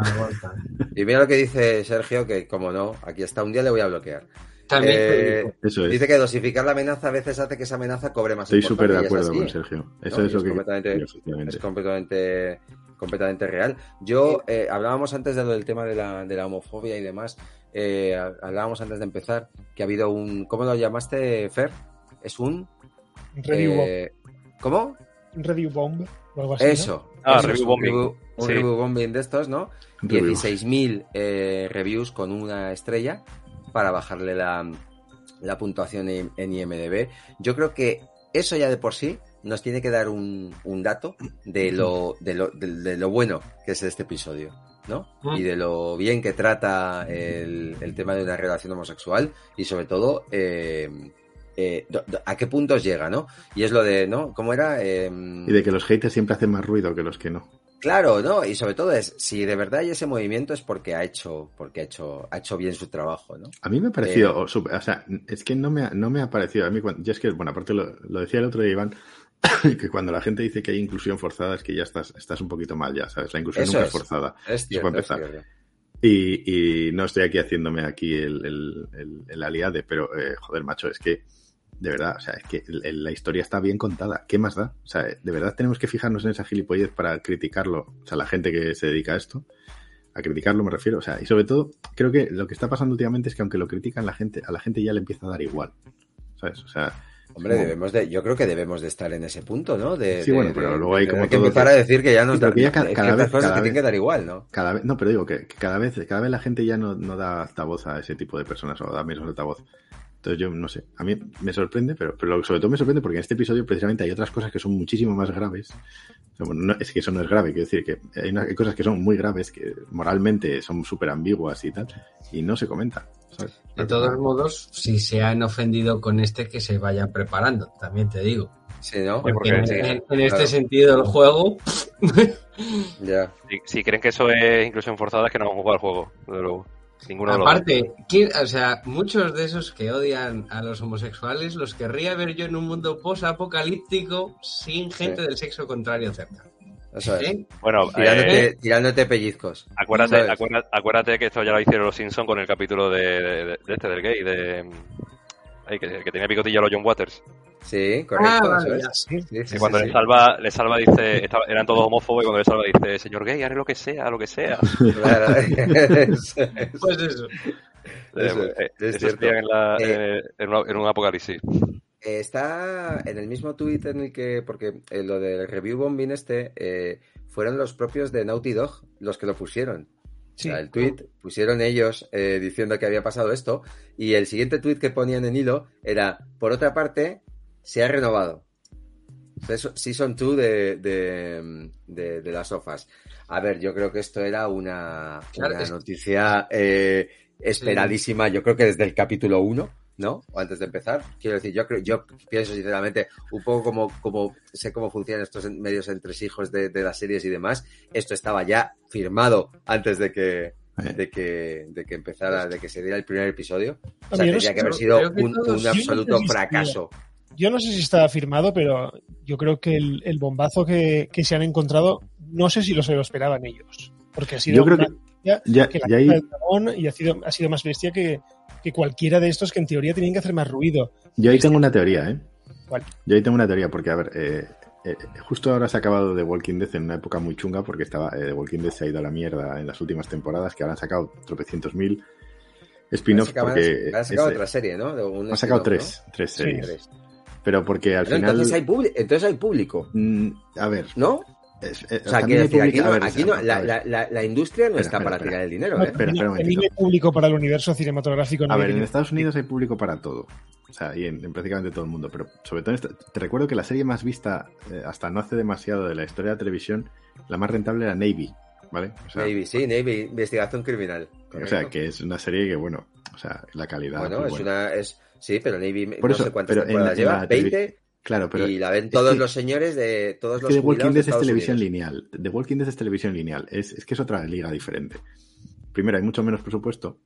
Y mira lo que dice Sergio, que como no, aquí está, un día le voy a bloquear. También Eh, Eso es. Dice que dosificar la amenaza a veces hace que esa amenaza cobre más Estoy súper de acuerdo con. Sergio. Eso No, es lo es que completamente-. Es completamente, completamente real. Yo, eh, hablábamos antes de lo del tema de la, de la homofobia y demás. eh, hablábamos antes de empezar que ha habido un. ¿Cómo lo llamaste, Fer? Es un. Review, eh, ¿Cómo? bomb, review bomb o algo así. ¿no? Eso. Ah, Eso review es un bombing. review- Un Sí. review bombing de estos, ¿no? Review. 16.000 eh, reviews con una estrella para bajarle la, la puntuación en, en IMDB. Yo creo que eso ya de por sí nos tiene que dar un, un dato de lo, de, lo, de, de lo bueno que es este episodio, ¿no? Mm. Y de lo bien que trata el, el tema de una relación homosexual y sobre todo eh, eh, a qué puntos llega, ¿no? Y es lo de, ¿no? ¿Cómo era? Em, Y de que los haters siempre hacen más ruido que los que no. Claro, ¿no? Y sobre todo es, si de verdad hay ese movimiento es porque ha hecho, porque ha hecho, ha hecho bien su trabajo, ¿no? A mí me ha parecido, Eh. o, sea, es que no me ha, no me ha parecido, a mí cuando, yo es que, bueno, aparte lo, lo decía el otro día Iván, que cuando la gente dice que hay inclusión forzada es que ya estás, estás un poquito mal ya, ¿sabes? La inclusión Eso nunca es. es forzada. Es cierto, empezar. Y, y no estoy aquí haciéndome aquí el, el, el, el aliade, pero eh, joder, macho, es que de verdad, o sea, es que la historia está bien contada. ¿Qué más da? O sea, de verdad tenemos que fijarnos en esa gilipollez para criticarlo. O sea, la gente que se dedica a esto, a criticarlo me refiero. O sea, y sobre todo, creo que lo que está pasando últimamente es que aunque lo critican la gente, a la gente ya le empieza a dar igual. ¿Sabes? O sea, Hombre, como- debemos de, yo creo que debemos de estar en ese punto, ¿no? De, Sí, de- bueno, pero luego hay como que empezar a decir que ya nos Sí, da, ya cada ciertas vez- cosas cada que tienen que dar igual, ¿no? cada vez, no, pero digo que, que cada vez, cada vez la gente ya no, no da altavoz a ese tipo de personas o da menos altavoz. Entonces yo no sé, a mí me sorprende, pero, pero sobre todo me sorprende porque en este episodio precisamente hay otras cosas que son muchísimo más graves. O sea, bueno, no- es que eso no es grave, quiero decir que hay, una- hay cosas que son muy graves, que moralmente son súper ambiguas y tal, y no se comentan. ¿sabes? de todos modos, si se han ofendido con este, que se vayan preparando, también te digo. Sí, ¿no? Porque en, Sí, en- en claro. este sentido del juego, Ya. si, si creen que eso es inclusión forzada, es que no han jugado al juego, desde luego. Ninguno aparte, ¿quién- o sea, muchos de esos que odian a los homosexuales los querría ver yo en un mundo post-apocalíptico sin gente Sí. del sexo contrario cerca. Eso es. ¿Eh? Bueno, Tirándote, eh, tirándote pellizcos. acuérdate, acuérdate, acuérdate que esto ya lo hicieron los Simpsons con el capítulo de, de- de este, del gay, de... ay, que, que tenía picotilla a los John Waters. Sí, correcto. Ah, eso vale, es. ya. Sí, sí, Que sí, cuando sí. le salva, le salva dice, estaba- eran todos homófobos y cuando le salva dice, señor gay, haré lo que sea, lo que sea. Claro. Eso. Pues eso. Eso Eh, es, es eso cierto. sería en, la- Eh, en una- en un apocalipsis. Eh, Está en el mismo tweet en el que, porque eh, lo del review bombing este, eh, fueron los propios de Naughty Dog los que lo pusieron. Sí. O sea, el tweet pusieron ellos eh, diciendo que había pasado esto y el siguiente tweet que ponían en hilo era, por otra parte, se ha renovado. Season 2 de, de, de, de las sofas. A ver, yo creo que esto era una, Claro, una es- noticia eh, esperadísima, yo creo que desde el capítulo 1, ¿no? O antes de empezar. Quiero decir, yo creo, yo pienso sinceramente, un poco como, como sé cómo funcionan estos medios entresijos de, de las series y demás, esto estaba ya firmado antes de que, Eh. de que, de que empezara, de que se diera el primer episodio. O sea, tendría que haber sido un, absoluto fracaso. Yo no sé si está firmado, pero yo creo que el, el bombazo que, que se han encontrado, no sé si lo se lo esperaban ellos. Porque ha sido Yo creo una, que- bestia Ya- que la ya Casa ahí- del dragón y ha sido, ha sido más bestia que, que cualquiera de estos que en teoría tenían que hacer más ruido. Yo ahí tengo una teoría, ¿eh? ¿Cuál? Yo ahí tengo una teoría, porque, a ver, eh, eh, justo ahora se ha acabado The Walking Dead en una época muy chunga, porque estaba eh, The Walking Dead se ha ido a la mierda en las últimas temporadas, que ahora han sacado tropecientos mil spin-offs, Ahora porque... Han sacado ese- otra serie, ¿no? Han sacado spin-off, tres, tres Sí. series. Tres. Pero porque al Pero final... entonces, hay publi- entonces hay público, Mm, a ver, ¿no? es- eh, O sea, hay decir, aquí no, ver, aquí no- la, la- la- la industria no Espera, está espera, para espera. tirar el dinero, No, ¿eh? Espera, hay público para el universo cinematográfico. no A ver, en que- Estados Unidos hay público para todo. O sea, y en, en prácticamente todo el mundo. Pero sobre todo, en esta- te recuerdo que la serie más vista eh, hasta no hace demasiado de la historia de la televisión, la más rentable era Navy, ¿vale? O sea, Navy, sí, Navy, investigación criminal. o sea, que es una serie que, bueno, o sea, la calidad. Bueno, pues, es una. Es, sí, pero Navy Por no eso, sé cuántas pero en la- lleva, la 20, Claro, pero y la ven todos que- los señores de todos es los que The Walking jubilados de Dead es televisión Unidos. lineal. The Walking Dead es televisión lineal. Es, es que es otra liga diferente. Primero, hay mucho menos presupuesto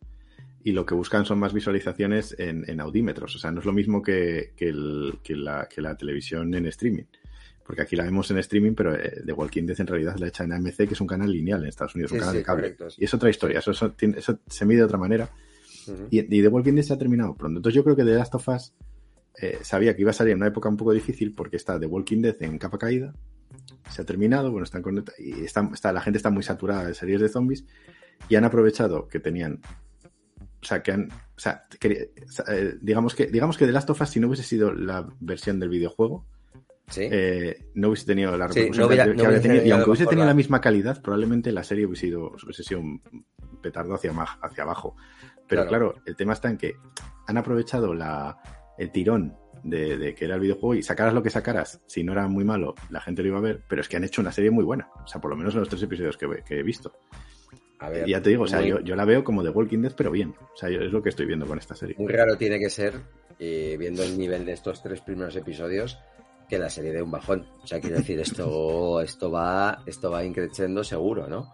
y lo que buscan son más visualizaciones en, en audímetros. O sea, no es lo mismo que, que el- que la, que la televisión en streaming. Porque aquí la vemos en streaming, pero eh, The Walking Dead en realidad la hecha en AMC, que es un canal lineal en Estados Unidos, Sí, un canal sí, de cable. correcto, sí. Y es otra historia, eso, eso tiene- eso se mide de otra manera. Y, y The Walking Dead se ha terminado pronto. Entonces yo creo que The Last of Us eh, sabía que iba a salir en una época un poco difícil porque está The Walking Dead en capa caída. Se ha terminado, bueno, están conecta- y está, está- la gente está muy saturada de series de zombies y han aprovechado que tenían. O sea, que han. O sea, que- eh, digamos que digamos que The Last of Us, si no hubiese sido la versión del videojuego, Sí. eh, no hubiese tenido la Sí, repercusión no hubiera- que no habría hubiese tenido. Y aunque hubiese tenido la- la misma calidad, probablemente la serie hubiese sido, hubiese sido un petardo hacia, hacia abajo. Pero Claro. claro. el tema está en que han aprovechado la, el tirón de, de que era el videojuego y sacaras lo que sacaras, si no era muy malo, la gente lo iba a ver, pero es que han hecho una serie muy buena. O sea, por lo menos en los tres episodios que, que he visto. A ver, Y ya te digo, o sea, muy- yo, yo la veo como The Walking Dead, pero bien. O sea, yo- es lo que estoy viendo con esta serie. Muy raro tiene que ser, eh, viendo el nivel de estos tres primeros episodios, que la serie dé un bajón. O sea, quiero decir, esto, esto va, esto va increciendo seguro, ¿no?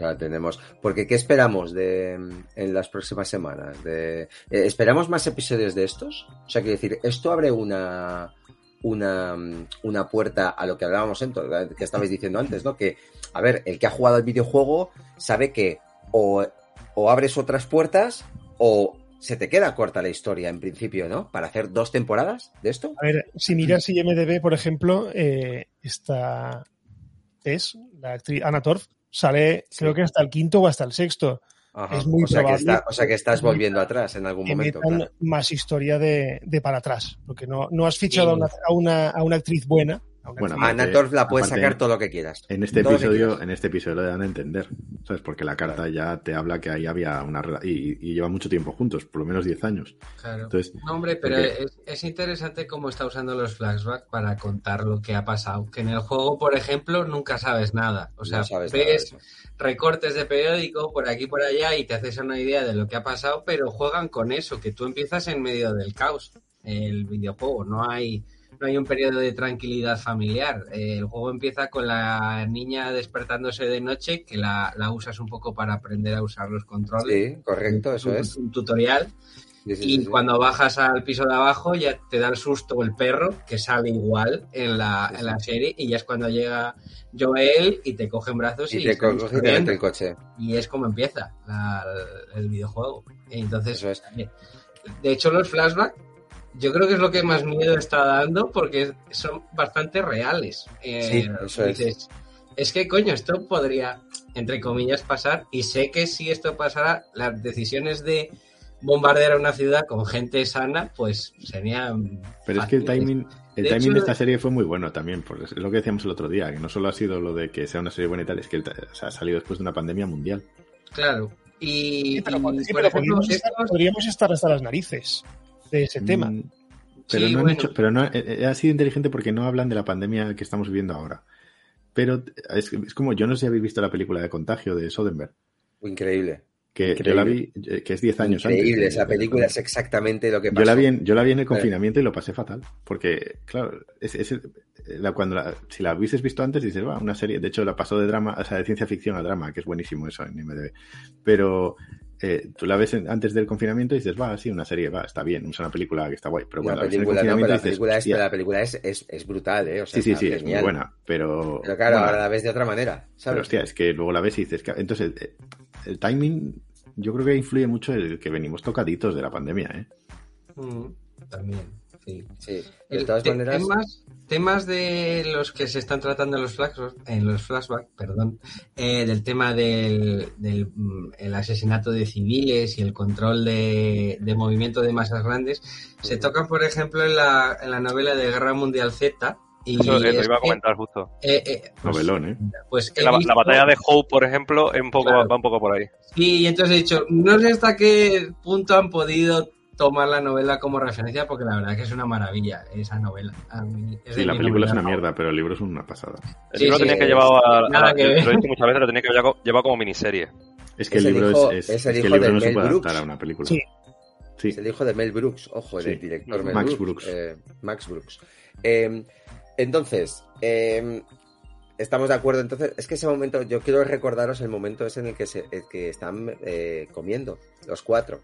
Sea, tenemos. Porque, ¿qué esperamos de en las próximas semanas? De, eh, ¿Esperamos más episodios de estos? O sea, quiero decir, esto abre una. Una, una puerta a lo que hablábamos en que estabais diciendo antes, ¿no? Que, a ver, el que ha jugado al videojuego sabe que o, o abres otras puertas o se te queda corta la historia en principio, ¿no? Para hacer dos temporadas de esto. A ver, si miras IMDB, por ejemplo, eh, esta es la actriz Anna Torf, sale Sí. creo que hasta el quinto o hasta el sexto. Ajá. Es muy o, sea que probable está- o sea que estás volviendo atrás en algún momento. claro. más historia de, de para atrás, porque no, no has fichado Sí. a, una, a, una, a una actriz buena. A Bueno, aparte- Torf la puedes sacar todo lo que quieras. En este episodio, en este episodio lo dan a entender, ¿sabes? Porque la carta ya te habla que ahí había una y, y lleva mucho tiempo juntos, por lo menos 10 años. Claro. Entonces, No, hombre, pero porque- es, es interesante cómo está usando los flashbacks para contar lo que ha pasado. Que en el juego, por ejemplo, nunca sabes nada. O sea, No sabes ves recortes de periódico por aquí y por allá y te haces una idea de lo que ha pasado, pero juegan con eso, que tú empiezas en medio del caos. El videojuego, no hay, no hay un periodo de tranquilidad familiar. Eh, el juego empieza con la niña despertándose de noche, que la, la usas un poco para aprender a usar los controles. Sí, correcto, eso un, es. un tutorial. Sí, sí, Y sí, cuando bajas al piso de abajo ya te da el susto el perro, que sale igual en la, en la serie, y ya es cuando llega Joel y te coge en brazos y, Y te coges y te corriendo. mete el coche. Y es como empieza la- el videojuego. Entonces, Eso es. de hecho, los flashbacks, yo creo que es lo que más miedo está dando porque son bastante reales. Eh, Sí, eso es. dices, es que, coño, esto podría, entre comillas, pasar. Y sé que si esto pasara, las decisiones de bombardear una ciudad con gente sana, pues serían. Pero es que el timing, el De timing hecho- de esta serie fue muy bueno también, porque es lo que decíamos el otro día, que no solo ha sido lo de que sea una serie buena y tal, es que o sea, ha salido después de una pandemia mundial. Claro. Y, Sí, pero, y, sí, por pero ejemplo, podríamos, estar, estos- podríamos estar hasta las narices de ese tema. Mm, Pero Sí, no han bueno. hecho- pero no eh, eh, ha sido inteligente porque no hablan de la pandemia que estamos viviendo ahora. Pero es, es como, yo no sé si habéis visto la película de Contagio de Soderbergh, Increíble. que Increíble. yo la vi, eh, que es 10 años antes. Increíble. Esa película es exactamente lo que Yo pasó. la, vi en, yo la vi en el Eh. confinamiento y lo pasé fatal. Porque, claro, es, es el- la, cuando la- si la hubieses visto antes, dices, va, una serie. De hecho, la pasó de drama, o sea, de ciencia ficción a drama, que es buenísimo eso en IMDb. Pero eh, tú la ves en- antes del confinamiento y dices, va, sí, una serie, va, está bien, es una película que está guay. Pero cuando la ves en el película, no, pero la dices, película, es, pero la película es, es, es brutal, ¿eh? O sea, Sí, sí, sí, es muy buena, pero... Pero claro, bueno, ahora la ves de otra manera, pero ¿sabes? hostia, es que luego la ves y dices, que- entonces, eh, el timing, yo creo que influye mucho el que venimos tocaditos de la pandemia, ¿eh? Mm, también, sí. Sí, de El todas maneras, temas, temas de los que se están tratando en los flashbacks, en los flashbacks perdón, eh, del tema del, del, mm, el asesinato de civiles y el control de, de movimiento de masas grandes se tocan, por ejemplo, en la, en la novela de Guerra Mundial Z. Y Eso eh, lo es iba a que, comentar justo. eh, eh, pues, Novelón, ¿eh? pues La, batalla de Hope, por ejemplo, es un poco, Claro. va un poco por ahí. Sí, y entonces he dicho, no sé hasta qué punto han podido tomar la novela como referencia, porque la verdad que es una maravilla esa novela. A mí es Sí, la película es una mierda, pero el libro es una pasada. El Sí, libro sí, tenía que es- llevar a, nada a- que lo ver. he dicho muchas veces, lo tenía que llevar, llevar como miniserie. Es que Es el el libro hijo- es, es el es hijo el libro de no se Mel puede Brooks. adaptar a una película. Sí. Sí. Es el hijo de Mel Brooks, ojo, Sí. del director Mel Max Brooks. Brooks. eh, Max Brooks. Eh, entonces, eh, estamos de acuerdo. Entonces, es que ese momento, yo quiero recordaros el momento ese en el que, se, el que están eh, comiendo, los cuatro.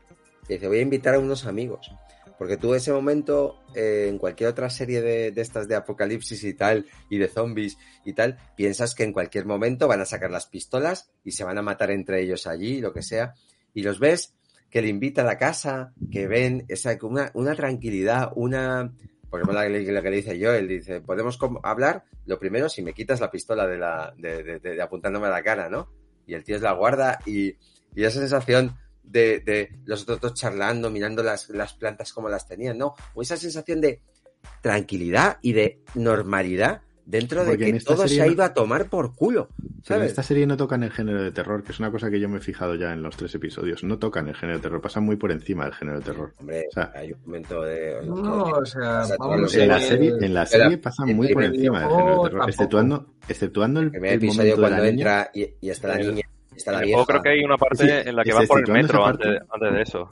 Y dice, voy a invitar a unos amigos. Porque tú ese momento, eh, en cualquier otra serie de, estas de apocalipsis y tal, y de zombies y tal, piensas que en cualquier momento van a sacar las pistolas y se van a matar entre ellos allí, lo que sea. Y los ves que le invita a la casa, que ven esa, una, una tranquilidad, una... Por ejemplo, la, que- le dice yo, él dice, podemos hablar, lo primero, si me quitas la pistola de, la, de- de apuntándome a la cara, ¿no? Y el tío es la guarda y, y esa sensación de, de los otros dos charlando, mirando las, las plantas como las tenían, ¿no? O esa sensación de tranquilidad y de normalidad dentro de Porque que todo se ha no- ido a tomar por culo, Pero en ¿sabes? esta serie no tocan el género de terror, que es una cosa que yo me he fijado ya en los tres episodios. No tocan el género de terror, pasan muy por encima del género de terror. Hombre, O sea, hay un momento de... No, o sea, vamos En la serie, en la serie pasan muy por encima del género de terror, exceptuando, exceptuando el, El episodio momento de cuando la niña. entra y, y está la niña, está la vieja. juego creo que hay una parte Sí, en la que van por el metro antes, antes de eso.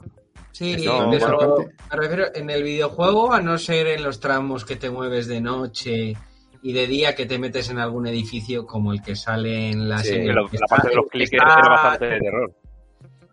Sí, No, pero bueno. me refiero en el videojuego, a no ser en los tramos que te mueves de noche y de día que te metes en algún edificio como el que sale en la Sí, serie. Que la parte de los clickers está- era bastante de terror.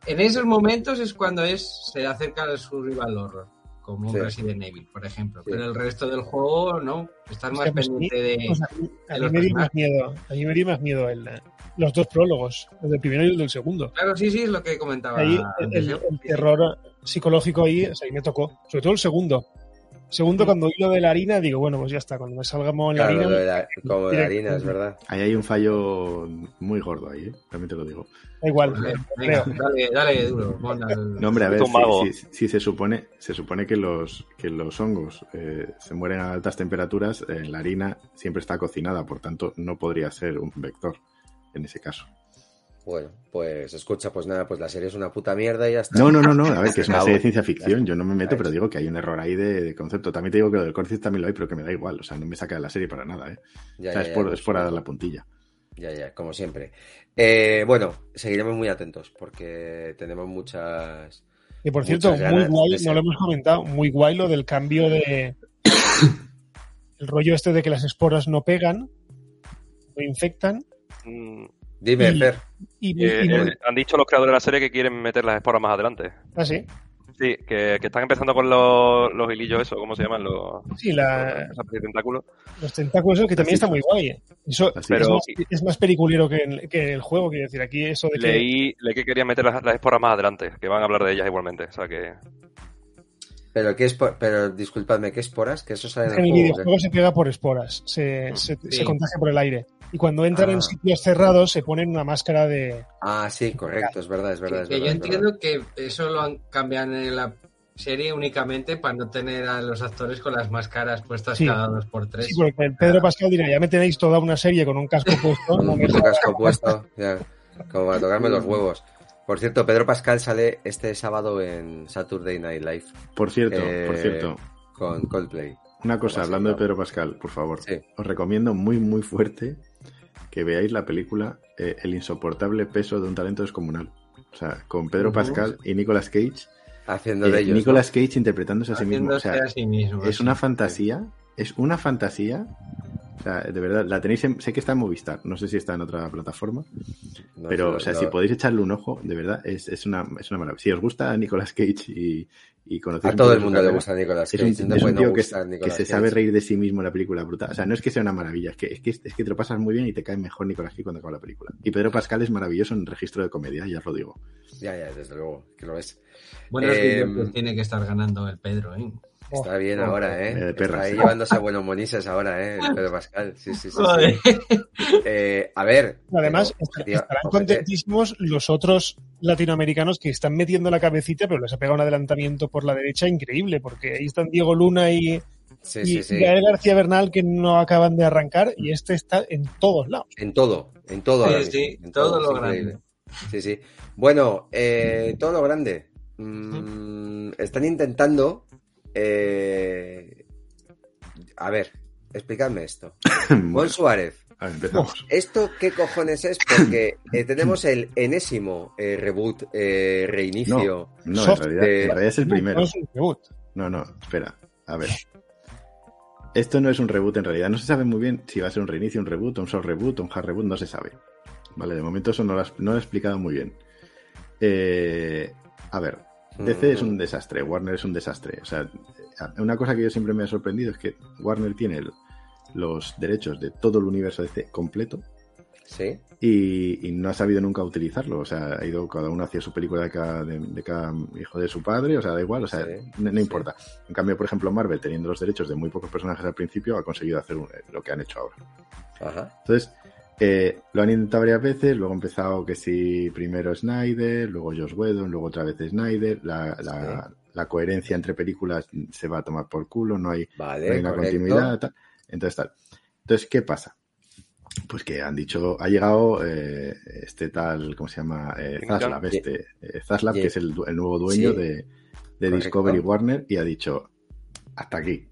En esos momentos es cuando es se acerca al survival horror, como un Sí. Resident Evil, por ejemplo. Sí. Pero el resto del juego no, estás más pues pendiente de... Pues a mí, a de mí los me dio más miedo. A mí me dio más miedo el, los dos prólogos, el del primero y el del segundo. Claro, sí, sí, es lo que comentaba. Ahí el, el terror psicológico ahí, o sea, ahí me tocó. Sobre todo el segundo. Segundo, cuando oí lo de la harina, digo, bueno, pues ya está, cuando me salgamos en la Claro, harina. lo de la- como de la harina, es verdad. Ahí hay un fallo muy gordo ahí, ¿eh? también te lo digo. Da igual, Vale, venga, dale, dale duro. No, hombre, a ver, si se supone, se supone que los, que los hongos eh, se mueren a altas temperaturas, eh, la harina siempre está cocinada, por tanto no podría ser un vector en ese caso. Bueno, pues escucha, pues nada, pues la serie es una puta mierda y ya está. No, no, no, no, a ver, que es una serie de ciencia ficción, yo no me meto, pero digo que hay un error ahí de, de concepto. También te digo que lo del Corcis también lo hay, pero que me da igual, o sea, no me saca de la serie para nada, ¿eh? Ya, o sea, ya, es, por, ya, es por dar la puntilla. Ya, ya, como siempre. Eh, bueno, seguiremos muy atentos porque tenemos muchas. Y por cierto, muy guay, no lo hemos comentado, muy guay lo del cambio de. el rollo este de que las esporas no pegan, no infectan. Mm, Dime, Y- Fer. Y, eh, y eh, han dicho los creadores de la serie que quieren meter las esporas más adelante. ah, sí. Sí, que, que están empezando con los, los hilillos, eso, ¿cómo se llaman? Los, Sí, la, de tentáculos. los tentáculos, eso que también Así. está muy guay. Eso es, Pero- más, es más peliculero que en, que el juego, quiero decir. Aquí eso de que. Leí, leí que querían meter las, las esporas más adelante, que van a hablar de ellas igualmente. O sea que. Pero, ¿qué pero disculpadme, ¿qué esporas? Que eso sale en En el el juego. videojuego se pega por esporas, se, se, Sí. se contagia por el aire. Y cuando entran Ah. en sitios cerrados se ponen una máscara de... Ah, sí, correcto, es verdad, es verdad. es que verdad, yo es verdad. entiendo que eso lo han cambiado en la serie únicamente para no tener a los actores con las máscaras puestas Sí. cada dos por tres. Sí, porque el Pedro Pascal dirá, ya me tenéis toda una serie con un casco puesto. Con no un me puto jodas". casco puesto, ya, como para tocarme los huevos. Por cierto, Pedro Pascal sale este sábado en Saturday Night Live Por cierto, Eh, por cierto, con Coldplay. una cosa, hablando de ¿no? Pedro Pascal, por favor, Sí. os recomiendo muy, muy fuerte que veáis la película eh, El insoportable peso de un talento descomunal. O sea, con Pedro. Pascal y Nicolas Cage. Haciendo eh, de ellos. Nicolas Cage interpretándose a sí mismo. O sea, a sí mismo. es sí. una fantasía, es una fantasía. O sea, de verdad, la tenéis en, sé que está en Movistar, no sé si está en otra plataforma, ¿no? pero, o sea, no, si podéis echarle un ojo, de verdad, es, es una, es una maravilla. Si os gusta Nicolas Cage y, y conocéis A todo el mundo le gusta Nicolas Es Cage. un, no es un no tío que, se Cage. sabe reír de sí mismo en la película brutal. O sea, no es que sea una maravilla, es que, es que, es que te lo pasas muy bien y te cae mejor Nicolas Cage cuando acaba la película. Y Pedro Pascal es maravilloso en registro de comedia, ya os lo digo. Ya, ya, desde luego, que lo es. Buenos Eh, tiene que estar ganando el Pedro, ¿eh? Está bien Oh, ahora, ¿eh? eh, de Está perras, ahí eh. llevándose a buenos monises ahora, ¿eh? El Pedro Pascal. Sí, sí, sí. sí. Eh, a ver. Además, pero, estarán contentísimos los otros latinoamericanos que están metiendo la cabecita, pero les ha pegado un adelantamiento por la derecha increíble, porque ahí están Diego Luna y, Sí, y sí, sí. Gael García Bernal que no acaban de arrancar, y este está en todos lados. En todo, en todo. Sí, ahora sí, en todo lo increíble. grande. Sí, sí. Bueno, eh, todo lo grande. Mm, están intentando. Eh, a ver, explicadme esto. Juan Bueno, Suárez, a ver, empezamos. ¿esto qué cojones es? Porque eh, tenemos el enésimo eh, reboot, eh, reinicio. No, en Soft, realidad, eh, en realidad es el No, primero. no es un debut. No, no, espera. A ver. Esto no es un reboot en realidad. No se sabe muy bien si va a ser un reinicio, un reboot, un soft reboot, un hard reboot, no se sabe. Vale, de momento eso no lo, has- no lo he explicado muy bien. Eh, a ver, DC es un desastre, Warner es un desastre. O sea, una cosa que yo siempre me ha sorprendido es que Warner tiene el- los derechos de todo el universo DC completo Sí, y, y no ha sabido nunca utilizarlo. O sea, ha ido cada uno hacia su película de cada, de, de cada hijo de su padre, o sea, da igual, o sea, Sí, no, no sí. importa. En cambio, por ejemplo, Marvel, teniendo los derechos de muy pocos personajes al principio, ha conseguido hacer un- lo que han hecho ahora. ajá. Entonces, eh, lo han intentado varias veces, luego ha empezado que si primero Snyder, luego Josh Whedon, luego otra vez Snyder, la, la- la coherencia entre películas se va a tomar por culo, no hay, Vale, no hay una correcto. continuidad. Tal. Entonces, tal. Entonces, ¿qué pasa? Pues que han dicho, ha llegado eh, este tal, ¿cómo se llama? Eh, Zaslav, este, eh, Zaslav, que es el, nuevo dueño Sí. de, de. Discovery Warner, y ha dicho, hasta aquí.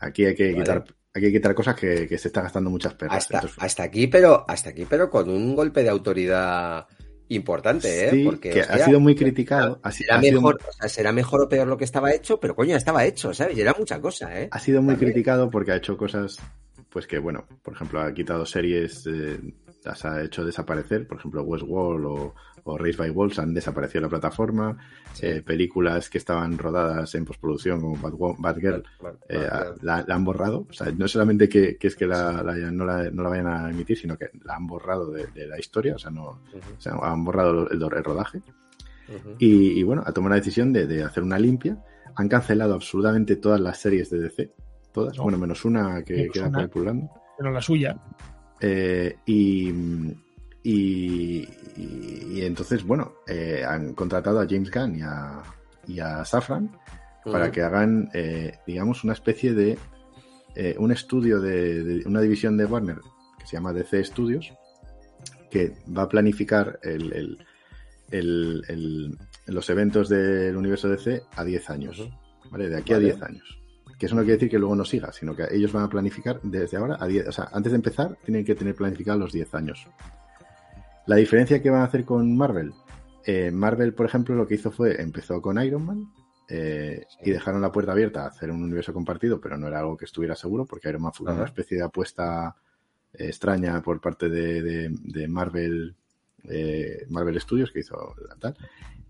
Aquí hay que Vale. quitar, hay que quitar cosas que, que se están gastando muchas perras. Hasta, Entonces, hasta aquí, pero hasta aquí, pero con un golpe de autoridad importante, ¿eh? sí, Porque que hostia, ha sido muy criticado. Ha, será ha mejor, o sea, será mejor o peor lo que estaba hecho, pero coño, estaba hecho, ¿sabes? Y era mucha cosa, ¿eh? ha sido muy También. criticado porque ha hecho cosas, pues que bueno, por ejemplo, ha quitado series, eh, las ha hecho desaparecer, por ejemplo, Westworld o, o Race by Wolves han desaparecido de la plataforma, Sí. eh, películas que estaban rodadas en postproducción como Bad, Girl eh, la, la han borrado, o sea, no solamente que, que es que la, la- no, la, no la vayan a emitir, sino que la han borrado de, de la historia, o sea, no, Ujú, o sea, han borrado el, el rodaje. Y, y bueno, ha tomado la decisión de, de hacer una limpia. Han cancelado absolutamente todas las series de DC. Todas. No. Bueno, menos una que Menos queda una. por. Pero la suya. Eh, y, y, y- y entonces, bueno, eh, han contratado a James Gunn y a, y a Safran para que hagan, eh, digamos, una especie de eh, un estudio de, de una división de Warner que se llama DC Studios, que va a planificar el, el- el- los eventos del universo DC a 10 años. ¿vale? De aquí Vale. a 10 años. Que eso no quiere decir que luego no siga, sino que ellos van a planificar desde ahora a 10, o sea, antes de empezar tienen que tener planificados los 10 años. La diferencia que van a hacer con Marvel, eh, Marvel, por ejemplo, lo que hizo fue, empezó con Iron Man, eh, Sí. y dejaron la puerta abierta a hacer un universo compartido, pero no era algo que estuviera seguro, porque Iron Man fue Ajá. una especie de apuesta eh, extraña por parte de, de- de Marvel, Marvel Studios, que hizo la tal.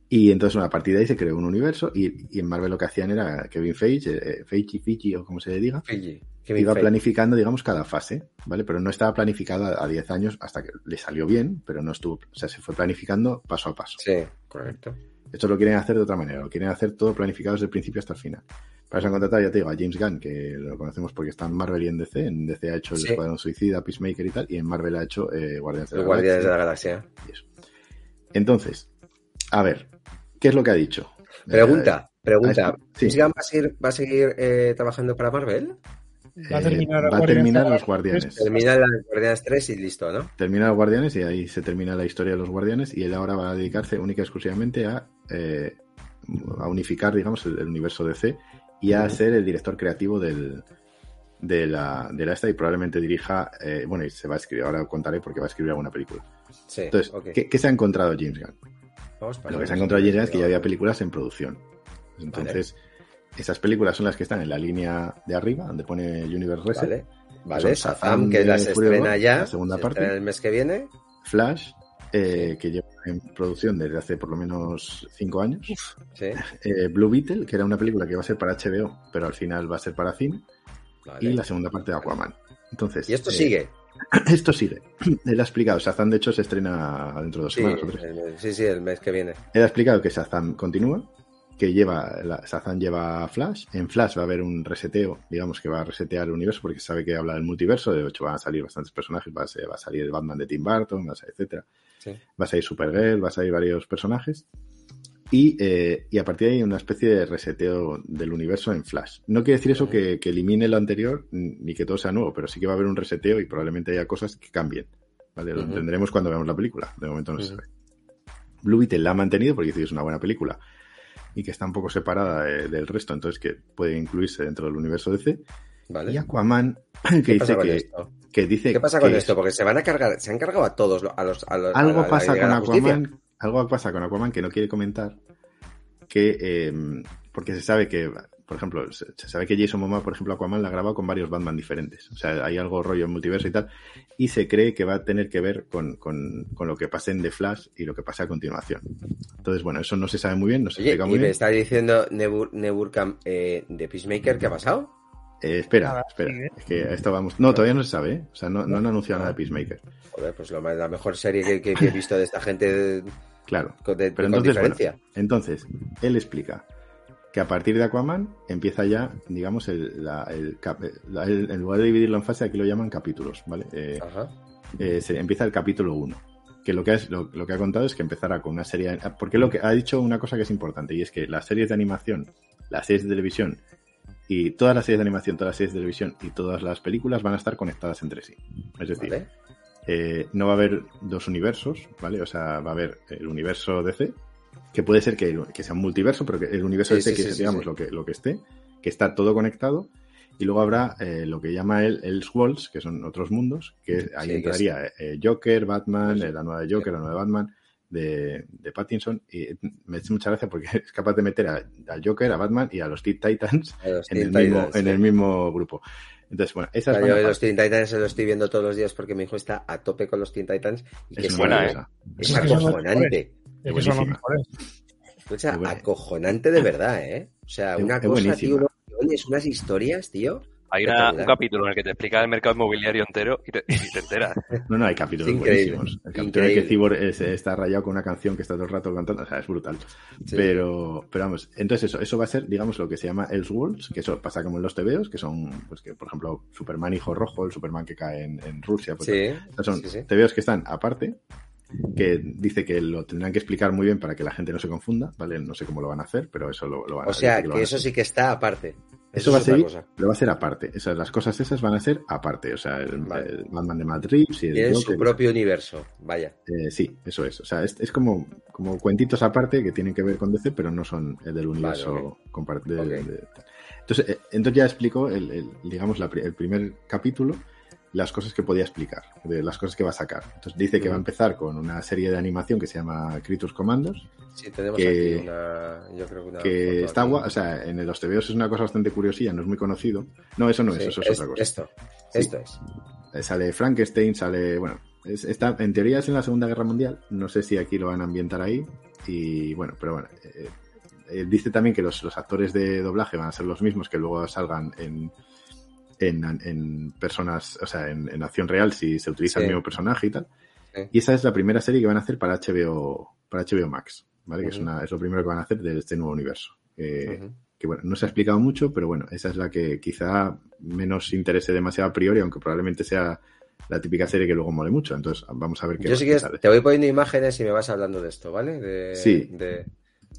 Y entonces, bueno, a partir de ahí se creó un universo, y, y en Marvel lo que hacían era Kevin Feige, eh, Feige, Feige, o como se le diga, Fiji. Kevin iba Feige. planificando, digamos, cada fase, ¿vale? Pero no estaba planificado a, a 10 años hasta que le salió bien, pero no estuvo, o sea, se fue planificando paso a paso. Sí, correcto. Esto lo quieren hacer de otra manera, lo quieren hacer todo planificado desde el principio hasta el final. Para eso han contratado, ya te digo, a James Gunn, que lo conocemos porque está en Marvel y en DC. En DC ha hecho el Sí. Escuadrón Suicida, Peacemaker y tal, y en Marvel ha hecho eh, Guardianes de la Guardianes de Galaxia la Galaxia. y eso. Entonces, a ver, ¿qué es lo que ha dicho? Pregunta, pregunta. ah, sí. ¿James Gunn va a seguir, va a seguir eh, trabajando para Marvel? Eh, Va a terminar va a terminar los Guardianes. Termina las Guardianes 3 y listo, ¿no? Termina los Guardianes y ahí se termina la historia de los Guardianes y él ahora va a dedicarse única y exclusivamente a, eh, a unificar, digamos, el, el universo DC y a ser el director creativo del, de, la, de la esta y probablemente dirija, eh, bueno, y se va a escribir, ahora contaré porque va a escribir alguna película. Sí. Entonces, ok. ¿qué, qué se ha encontrado James Gunn? Vamos para Lo que se ha encontrado Gunn es que ya había películas en producción. Entonces, esas películas son las que están en la línea de arriba, donde pone Universe Reset. Vale, vale. Shazam, que las estrena ya. la segunda se parte. el mes que viene. Flash, eh, que lleva en producción desde hace por lo menos cinco años. Sí. Eh, Blue Beetle, que era una película que iba a ser para HBO, pero al final va a ser para cine. Vale. Y la segunda parte de Aquaman. Entonces, Y esto eh, sigue. Esto sigue. Él ha explicado, Shazam de hecho se estrena dentro de dos Sí, semanas el- sí, sí, el mes que viene. Él ha explicado que Shazam continúa, que lleva la, Shazam lleva Flash. En Flash va a haber un reseteo, digamos que va a resetear el universo porque sabe que habla del multiverso. De hecho, van a salir bastantes personajes. Va a, ser- va a salir el Batman de Tim Burton, va a salir, etcétera. Sí. Va a salir Supergirl, va a salir varios personajes. Y, eh, y a partir de ahí una especie de reseteo del universo en Flash. No quiere decir eso que, que elimine lo anterior ni que todo sea nuevo, pero sí que va a haber un reseteo y probablemente haya cosas que cambien. ¿vale? Lo Ujú. entenderemos cuando veamos la película. De momento no se sabe. Blue Beetle la ha mantenido porque dice que es una buena película y que está un poco separada de- del resto, entonces que puede incluirse dentro del universo DC. ¿Vale? Y Aquaman, que ¿Qué pasa dice que, que dice ¿Qué pasa con que esto? Porque se van a cargar, se han cargado a todos, a los, a los a algo la- a la pasa con. Aquaman, algo pasa con Aquaman que no quiere comentar, que eh, porque se sabe que, por ejemplo, se, se sabe que Jason Momoa, por ejemplo, Aquaman la ha grabado con varios Batman diferentes, o sea, hay algo rollo en multiverso y tal, y se cree que va a tener que ver con, con, con lo que pase en The Flash y lo que pase a continuación. Entonces, bueno, eso no se sabe muy bien, no se Oye, explica y muy me bien. está diciendo Nebur, Neburkam eh, de Peacemaker, ¿qué ha pasado? Eh, espera, Nada, espera, es que a esto vamos. No, todavía no se sabe, ¿eh? o sea, no, no han anunciado nada de Peacemaker. Joder, pues lo la mejor serie que, que- que he visto de esta gente de- Claro. de- Pero con entonces, bueno. Entonces, él explica que a partir de Aquaman empieza ya, digamos, el, la- el cap- la- el- en lugar de dividirlo en fase, aquí lo llaman capítulos, ¿vale? Eh, Ajá. eh, se empieza el capítulo 1. Que lo que, ha, lo, lo que ha contado es que empezará con una serie. Porque lo que ha dicho una cosa que es importante, y es que las series de animación, las series de televisión, y todas las series de animación, todas las series de televisión y todas las películas van a estar conectadas entre sí. Es decir, Vale. eh, no va a haber dos universos, ¿vale? O sea, va a haber el universo DC, que puede ser que, que sea un multiverso, pero que el universo Sí, DC, sí, que es, sí, digamos. Lo, que, lo que esté, que está todo conectado, y luego habrá eh, lo que llama el, el Worlds, que son otros mundos, que ahí entraría eh, Joker, Batman, eh, la nueva de Joker, la nueva de Batman, de, de Pattinson, y me hace mucha gracia porque es capaz de meter a- al Joker, a Batman y a los Teen Titans los en el, mismo, Titans, en sí. el mismo grupo. Entonces, bueno, esas Claro, yo los. Teen Titans lo estoy viendo todos los días porque mi hijo está a tope con los Teen Titans y que Es es, buena, es Es que son los acojonante. Es que son los buenísima. mejores. O sea, Es buena. acojonante de verdad, ¿eh? O sea, una es cosa, buenísima. tío, unos guiones, unas historias, tío. Hay una- un capítulo en el que te explica el mercado inmobiliario entero y te, y te enteras. No, no, hay capítulos Increíble, buenísimos. El capítulo en el que. Cibor es- está rayado con una canción que está todo el rato cantando, o sea, es brutal. Sí. Pero, pero vamos, entonces eso, eso va a ser, digamos, lo que se llama Elseworlds, que eso pasa como en los TVOs, que son, pues que, por ejemplo, Superman Hijo Rojo, el Superman que cae en, en Rusia, pues Sí, son sí, sí. TVOs que están aparte, que dice que lo tendrán que explicar muy bien para que la gente no se confunda, ¿vale? No sé cómo lo van a hacer, pero eso lo, lo van a O sea, lo que eso hacer. sí que está aparte. Eso va a ser, pero va a ser aparte. Esas, las cosas esas van a ser aparte. O sea, el, Vale. el Batman de el Tienen Joker, su propio universo, vaya. eh, sí, eso es. O sea, es, es como, como cuentitos aparte que tienen que ver con DC, pero no son eh, del universo Vale, compart- de- Ok. de- entonces, eh, entonces ya explicó el, el- digamos, la el primer capítulo, las cosas que podía explicar, de las cosas que va a sacar. Entonces dice que va a empezar con una serie de animación que se llama Creatures Commandos, Sí, tenemos Que- aquí una. Yo creo que una. que está aquí. guay, o sea, en los TVOs es una cosa bastante curiosilla, no es muy conocido. No, eso no es, eso es, es- otra cosa. Esto, Sí. esto es. Eh, Sale Frankenstein, sale, bueno, es- está, en teoría es en la Segunda Guerra Mundial, no sé si aquí lo van a ambientar ahí, y bueno, pero bueno, eh, eh, dice también que los, los actores de doblaje van a ser los mismos que luego salgan en, en, en personas, o sea, en, en acción real si se utiliza Sí. el mismo personaje y tal. Sí. Y esa es la primera serie que van a hacer para HBO, para HBO Max, ¿vale? Que es, una, es lo primero que van a hacer de este nuevo universo. Eh, que bueno, no se ha explicado mucho, pero bueno, esa es la que quizá menos interese demasiado a priori, aunque probablemente sea la típica serie que luego mole mucho. Entonces, vamos a ver qué, Yo sí que te voy poniendo imágenes y me vas hablando de esto, ¿vale? De, Sí. De,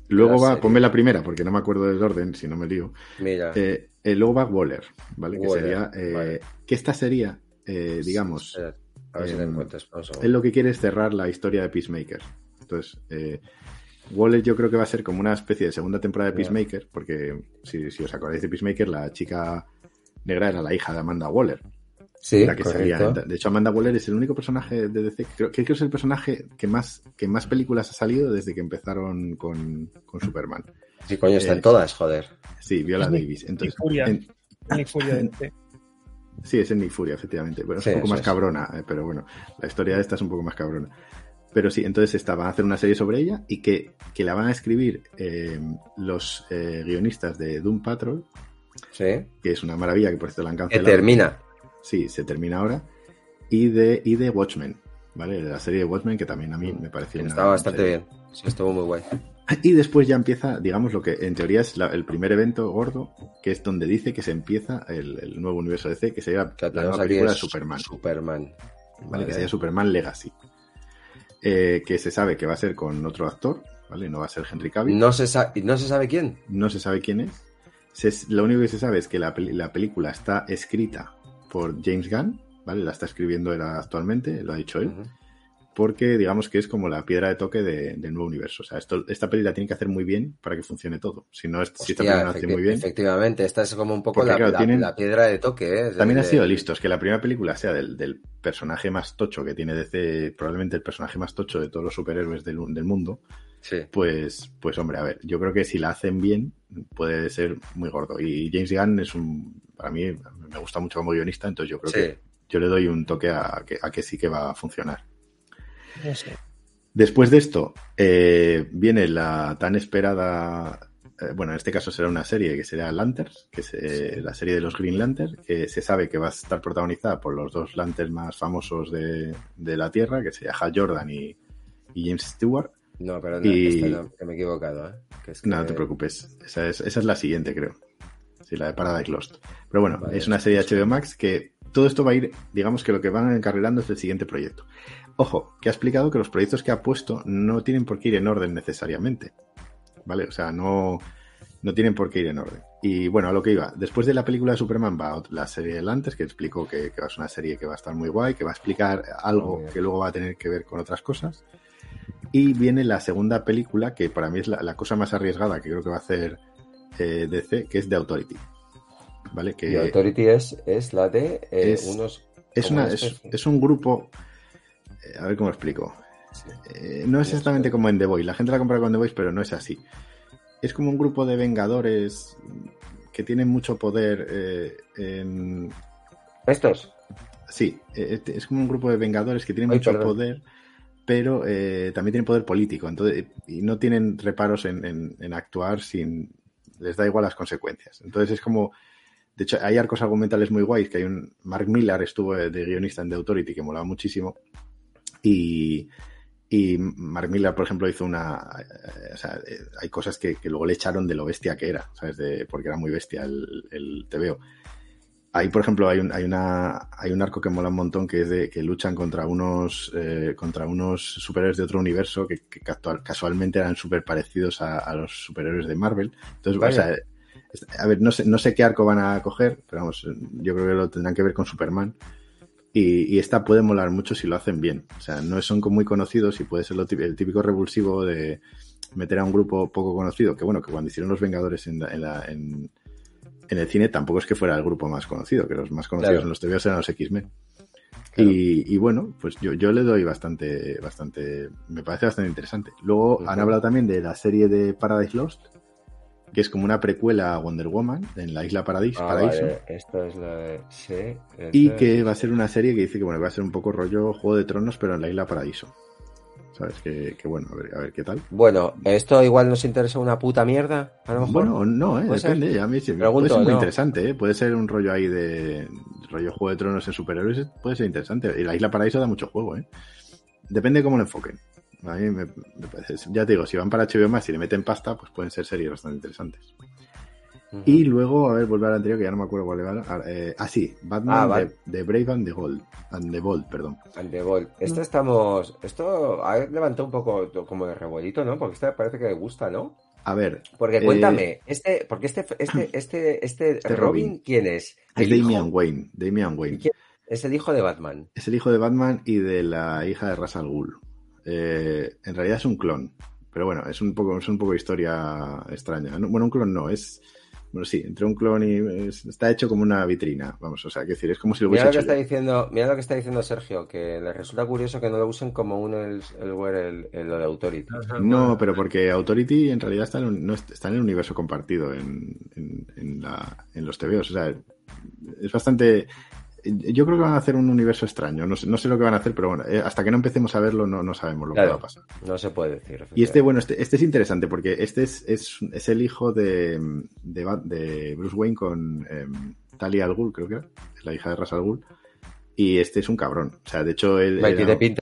Luego va, serie. ponme la primera, porque no me acuerdo del orden, si no me lío. mira, Eh, eh, luego va Waller, ¿vale? Que sería, eh, vale. que esta sería, eh, digamos, a ver si la em, segundo. él lo que quiere es cerrar la historia de Peacemaker. Entonces, eh, Waller yo creo que va a ser como una especie de segunda temporada de. Peacemaker, porque si, si os acordáis de Peacemaker, la chica negra era la hija de Amanda Waller. Sí, la que salía. De hecho, Amanda Waller es el único personaje de DC, creo que es el personaje que más, que más películas ha salido desde que empezaron con, con Superman. Sí, coño, están Eh, todas, joder. Sí, Viola Davis. Entonces, Nick Furia. en- Nick Furia DC. sí, es en Nick Furia, efectivamente. Bueno, es Sí, un poco más es. cabrona, eh, pero bueno, la historia de esta es un poco más cabrona. Pero sí, entonces esta, van a hacer una serie sobre ella y que, que la van a escribir eh, los eh, guionistas de Doom Patrol, Sí. que es una maravilla, que por cierto la han Que cancelado. termina. Sí, se termina ahora. Y de, y de Watchmen, ¿vale? De la serie de Watchmen, que también a mí me pareció una Estaba bastante serie. bien. Sí, estuvo muy guay. Y después ya empieza, digamos, lo que en teoría es la- el primer evento gordo, que es donde dice que se empieza el, el nuevo universo DC, que sería Que la nueva película de Superman, Superman. ¿vale? Vale. Que sería Superman Legacy. Eh, que se sabe que va a ser con otro actor, ¿vale? No va a ser Henry Cavill. No se, no se sabe quién. No se sabe quién es. Se- lo único que se sabe es que la, la película está escrita por James Gunn, ¿vale? La está escribiendo él actualmente, lo ha dicho él. Porque digamos que es como la piedra de toque de- del nuevo universo. O sea, esto, esta peli la tiene que hacer muy bien para que funcione todo. Si no, es- si esta Hostia, no hace muy bien, Efectivamente, esta es como un poco Porque, la, claro, la- tienen- la piedra de toque. ¿eh? También ha sido listos que la primera película sea del, del personaje más tocho que tiene DC, probablemente el personaje más tocho de todos los superhéroes del, del mundo. Sí. Pues, pues hombre, a ver, yo creo que si la hacen bien puede ser muy gordo. Y James Gunn es un, para mí me gusta mucho como guionista, entonces yo creo Sí. que yo le doy un toque a que, a que sí que va a funcionar. Después de esto, eh, viene la tan esperada. eh, bueno, en este caso será una serie que será Lanterns, que es eh, la serie de los Green Lanterns, que se sabe que va a estar protagonizada por los dos Lanterns más famosos de, de la Tierra, que sería Hal Jordan y, y James Stewart. No, pero no, Y- no, que me he equivocado. ¿eh? Que es No, no te preocupes, esa es, esa es la siguiente, creo. Sí, la de Paradise Lost. Pero bueno, Vale, es una serie de HBO Max que todo esto va a ir, digamos que lo que van encarrilando es el siguiente proyecto. Ojo, que ha explicado que los proyectos que ha puesto no tienen por qué ir en orden necesariamente. ¿Vale? O sea, no, no tienen por qué ir en orden. Y bueno, a lo que iba. Después de la película de Superman va la serie del antes, que explicó que, que es una serie que va a estar muy guay, que va a explicar algo que luego va a tener que ver con otras cosas. Y viene la segunda película, que para mí es la, la cosa más arriesgada que creo que va a hacer eh, DC, que es The Authority. ¿Vale? Que Y Authority es, es la de eh, Es- unos. es, una, es, un grupo. eh, a ver cómo explico. Eh, no es exactamente como en The Voice. La gente la compara con The Voice, pero no es así. Es como un grupo de vengadores que tienen mucho poder en. Estos. Sí, eh, es como un grupo de vengadores que tienen Ay, mucho perdón. poder, pero eh, también tienen poder político. Entonces, y no tienen reparos en, en- en actuar sin. Les da igual las consecuencias. Entonces es como. De hecho, hay arcos argumentales muy guays, que hay un... Mark Millar estuvo de, de guionista en The Authority, que molaba muchísimo. Y, y Mark Millar, por ejemplo, hizo una... eh, o sea, eh, hay cosas que, que luego le echaron de lo bestia que era, ¿sabes? De, porque era muy bestia el, el TVO. Ahí, por ejemplo, hay un, hay una hay un arco que mola un montón que es de que luchan contra unos eh, contra unos superhéroes de otro universo que, que casual- casualmente eran súper parecidos a, a los superhéroes de Marvel. Entonces, o sea, a ver, no sé, no sé qué arco van a coger, pero vamos, yo creo que lo tendrán que ver con Superman. Y, y esta puede molar mucho si lo hacen bien. O sea, no son muy conocidos y puede ser lo el típico revulsivo de meter a un grupo poco conocido, que bueno, que cuando hicieron los Vengadores en, la- en, la- en- en el cine tampoco es que fuera el grupo más conocido, que los más conocidos Claro. en los TVOs eran los X-Men. Claro. Y, y bueno, pues yo, yo le doy bastante, bastante, me parece bastante interesante. Luego han hablado también de la serie de Paradise Lost, que es como una precuela a Wonder Woman en la isla Paradis, Ah, Paraíso. vale, Esta es de. Sí. Y es- que va a ser una serie que dice que bueno, va a ser un poco rollo Juego de Tronos, pero en la isla Paraíso. ¿Sabes? Que, que bueno, a ver, a ver qué tal. Bueno, esto igual nos interesa una puta mierda. A lo mejor. Bueno, no, eh, ser. depende. A mí sí, Pregunto, puede ser muy ¿no? interesante, ¿eh? Puede ser un rollo ahí de rollo Juego de Tronos en superhéroes, puede ser interesante. Y la Isla Paraíso da mucho juego, ¿eh? Depende de cómo lo enfoquen. A mí me, me parece, ya te digo, si van para HBO más y le meten pasta, pues pueden ser series bastante interesantes. Y luego, a ver, volver al anterior, que ya no me acuerdo cuál era. Ah, eh, ah, sí, Batman Ah, vale. de, de Brave and the Gold. And the Bold, perdón. And the Ball. Esto estamos. Esto ha levantado un poco como de revuelito, ¿no? Porque este parece que le gusta, ¿no? A ver, Porque Eh, cuéntame, este, porque este, este, este, este, Este Robin, Robin. ¿quién es? es. Damian Wayne. Damian Wayne. Es el hijo de Batman. Es el hijo de Batman y de la hija de Ra's al Ghul. Eh, en realidad es un clon. Pero bueno, es un poco, es un poco historia extraña. No, bueno, un clon no, es. Bueno, sí, entre un clon y. es- está hecho como una vitrina. Vamos, o sea, que decir, es como si lo Mira hubiese lo que hecho está yo. diciendo, mira lo que está diciendo Sergio, que le resulta curioso que no lo usen como un el, el, el, el, lo de Authority. No, pero porque Authority en realidad está en, un- no es- está en el universo compartido en, en, en la- en los TVOs. O sea, es bastante. Yo creo que van a hacer un universo extraño. No sé, no sé lo que van a hacer, pero bueno, eh, hasta que no empecemos a verlo no, no sabemos lo que va a pasar. No se puede decir. Y este, bueno, este, este es interesante porque este es, es, es el hijo de, de, Bruce Wayne con eh, Talia al Ghul, creo que era, la hija de Ras al Ghul. Y este es un cabrón. O sea, de hecho, él era, pinta.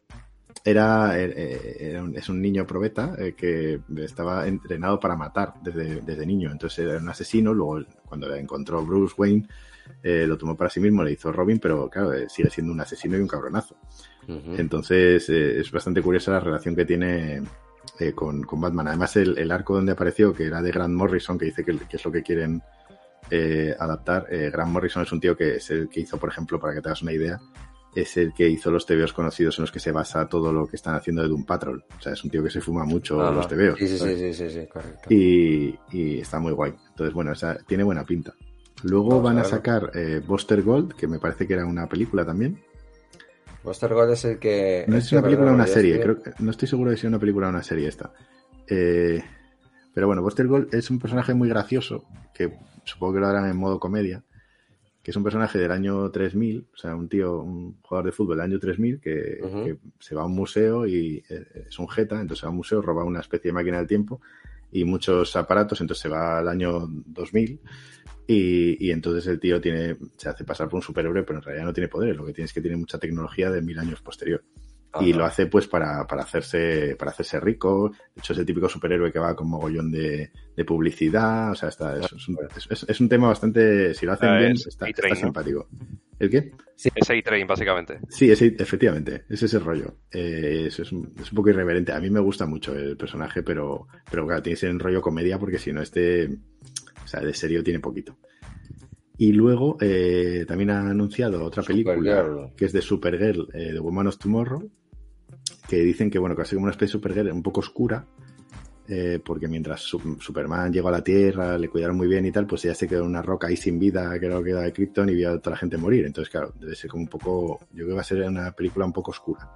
era, eh, era es un niño probeta eh, que estaba entrenado para matar desde, desde niño. Entonces era un asesino. Luego, cuando encontró Bruce Wayne, eh, lo tomó para sí mismo, le hizo Robin, pero claro, eh, sigue siendo un asesino y un cabronazo. Entonces eh, es bastante curiosa la relación que tiene con, con Batman. Además, el, el arco donde apareció, que era de Grant Morrison, que dice que, que es lo que quieren adaptar. Grant Morrison es un tío que es el que hizo, por ejemplo, para que te hagas una idea, es el que hizo los TVOs conocidos en los que se basa todo lo que están haciendo de Doom Patrol. O sea, es un tío que se fuma mucho los TVOs. Sí, sí, sí, sí, sí, sí, correcto. y, y está muy guay. Entonces, bueno, esa, tiene buena pinta. Luego van a, sacar eh, Buster Gold, que me parece que era una película también. Buster Gold es el que. No es una película o una serie, creo que- no estoy seguro de si es una película o una serie esta. Eh, pero bueno, Buster Gold es un personaje muy gracioso, que supongo que lo harán en modo comedia, que es un personaje del año 3000, o sea, un tío, un jugador de fútbol del año 3000 que, que se va a un museo y eh, es un jeta, entonces va a un museo, roba una especie de máquina del tiempo y muchos aparatos, entonces se va al año 2000 y, y entonces el tío tiene, se hace pasar por un superhéroe, pero en realidad no tiene poderes, lo que tiene es que tiene mucha tecnología de mil años posterior. Y lo hace pues para, para hacerse para hacerse rico. De hecho es el típico superhéroe que va con mogollón de, de publicidad o sea está, es, es un, es- es un tema bastante si lo hacen Ah, bien es está, está ¿no? ¿El qué? Es A-Train, básicamente. sí ese, efectivamente ese es el rollo Eh, es, es un, es un poco irreverente a mí me gusta mucho el personaje pero pero claro tiene que ser en rollo comedia porque si no este o sea de serio tiene poquito y luego eh, también ha anunciado otra película Supergirl. que es de Supergirl, eh, The Woman of Tomorrow, que dicen que, bueno, así como una especie de Supergirl un poco oscura, eh, porque mientras Su- Superman llegó a la Tierra, le cuidaron muy bien y tal, pues ella se quedó en una roca ahí sin vida, que era lo que era de Krypton, y vio a toda la gente morir. Entonces, claro, debe ser como un poco, yo creo que va a ser una película un poco oscura.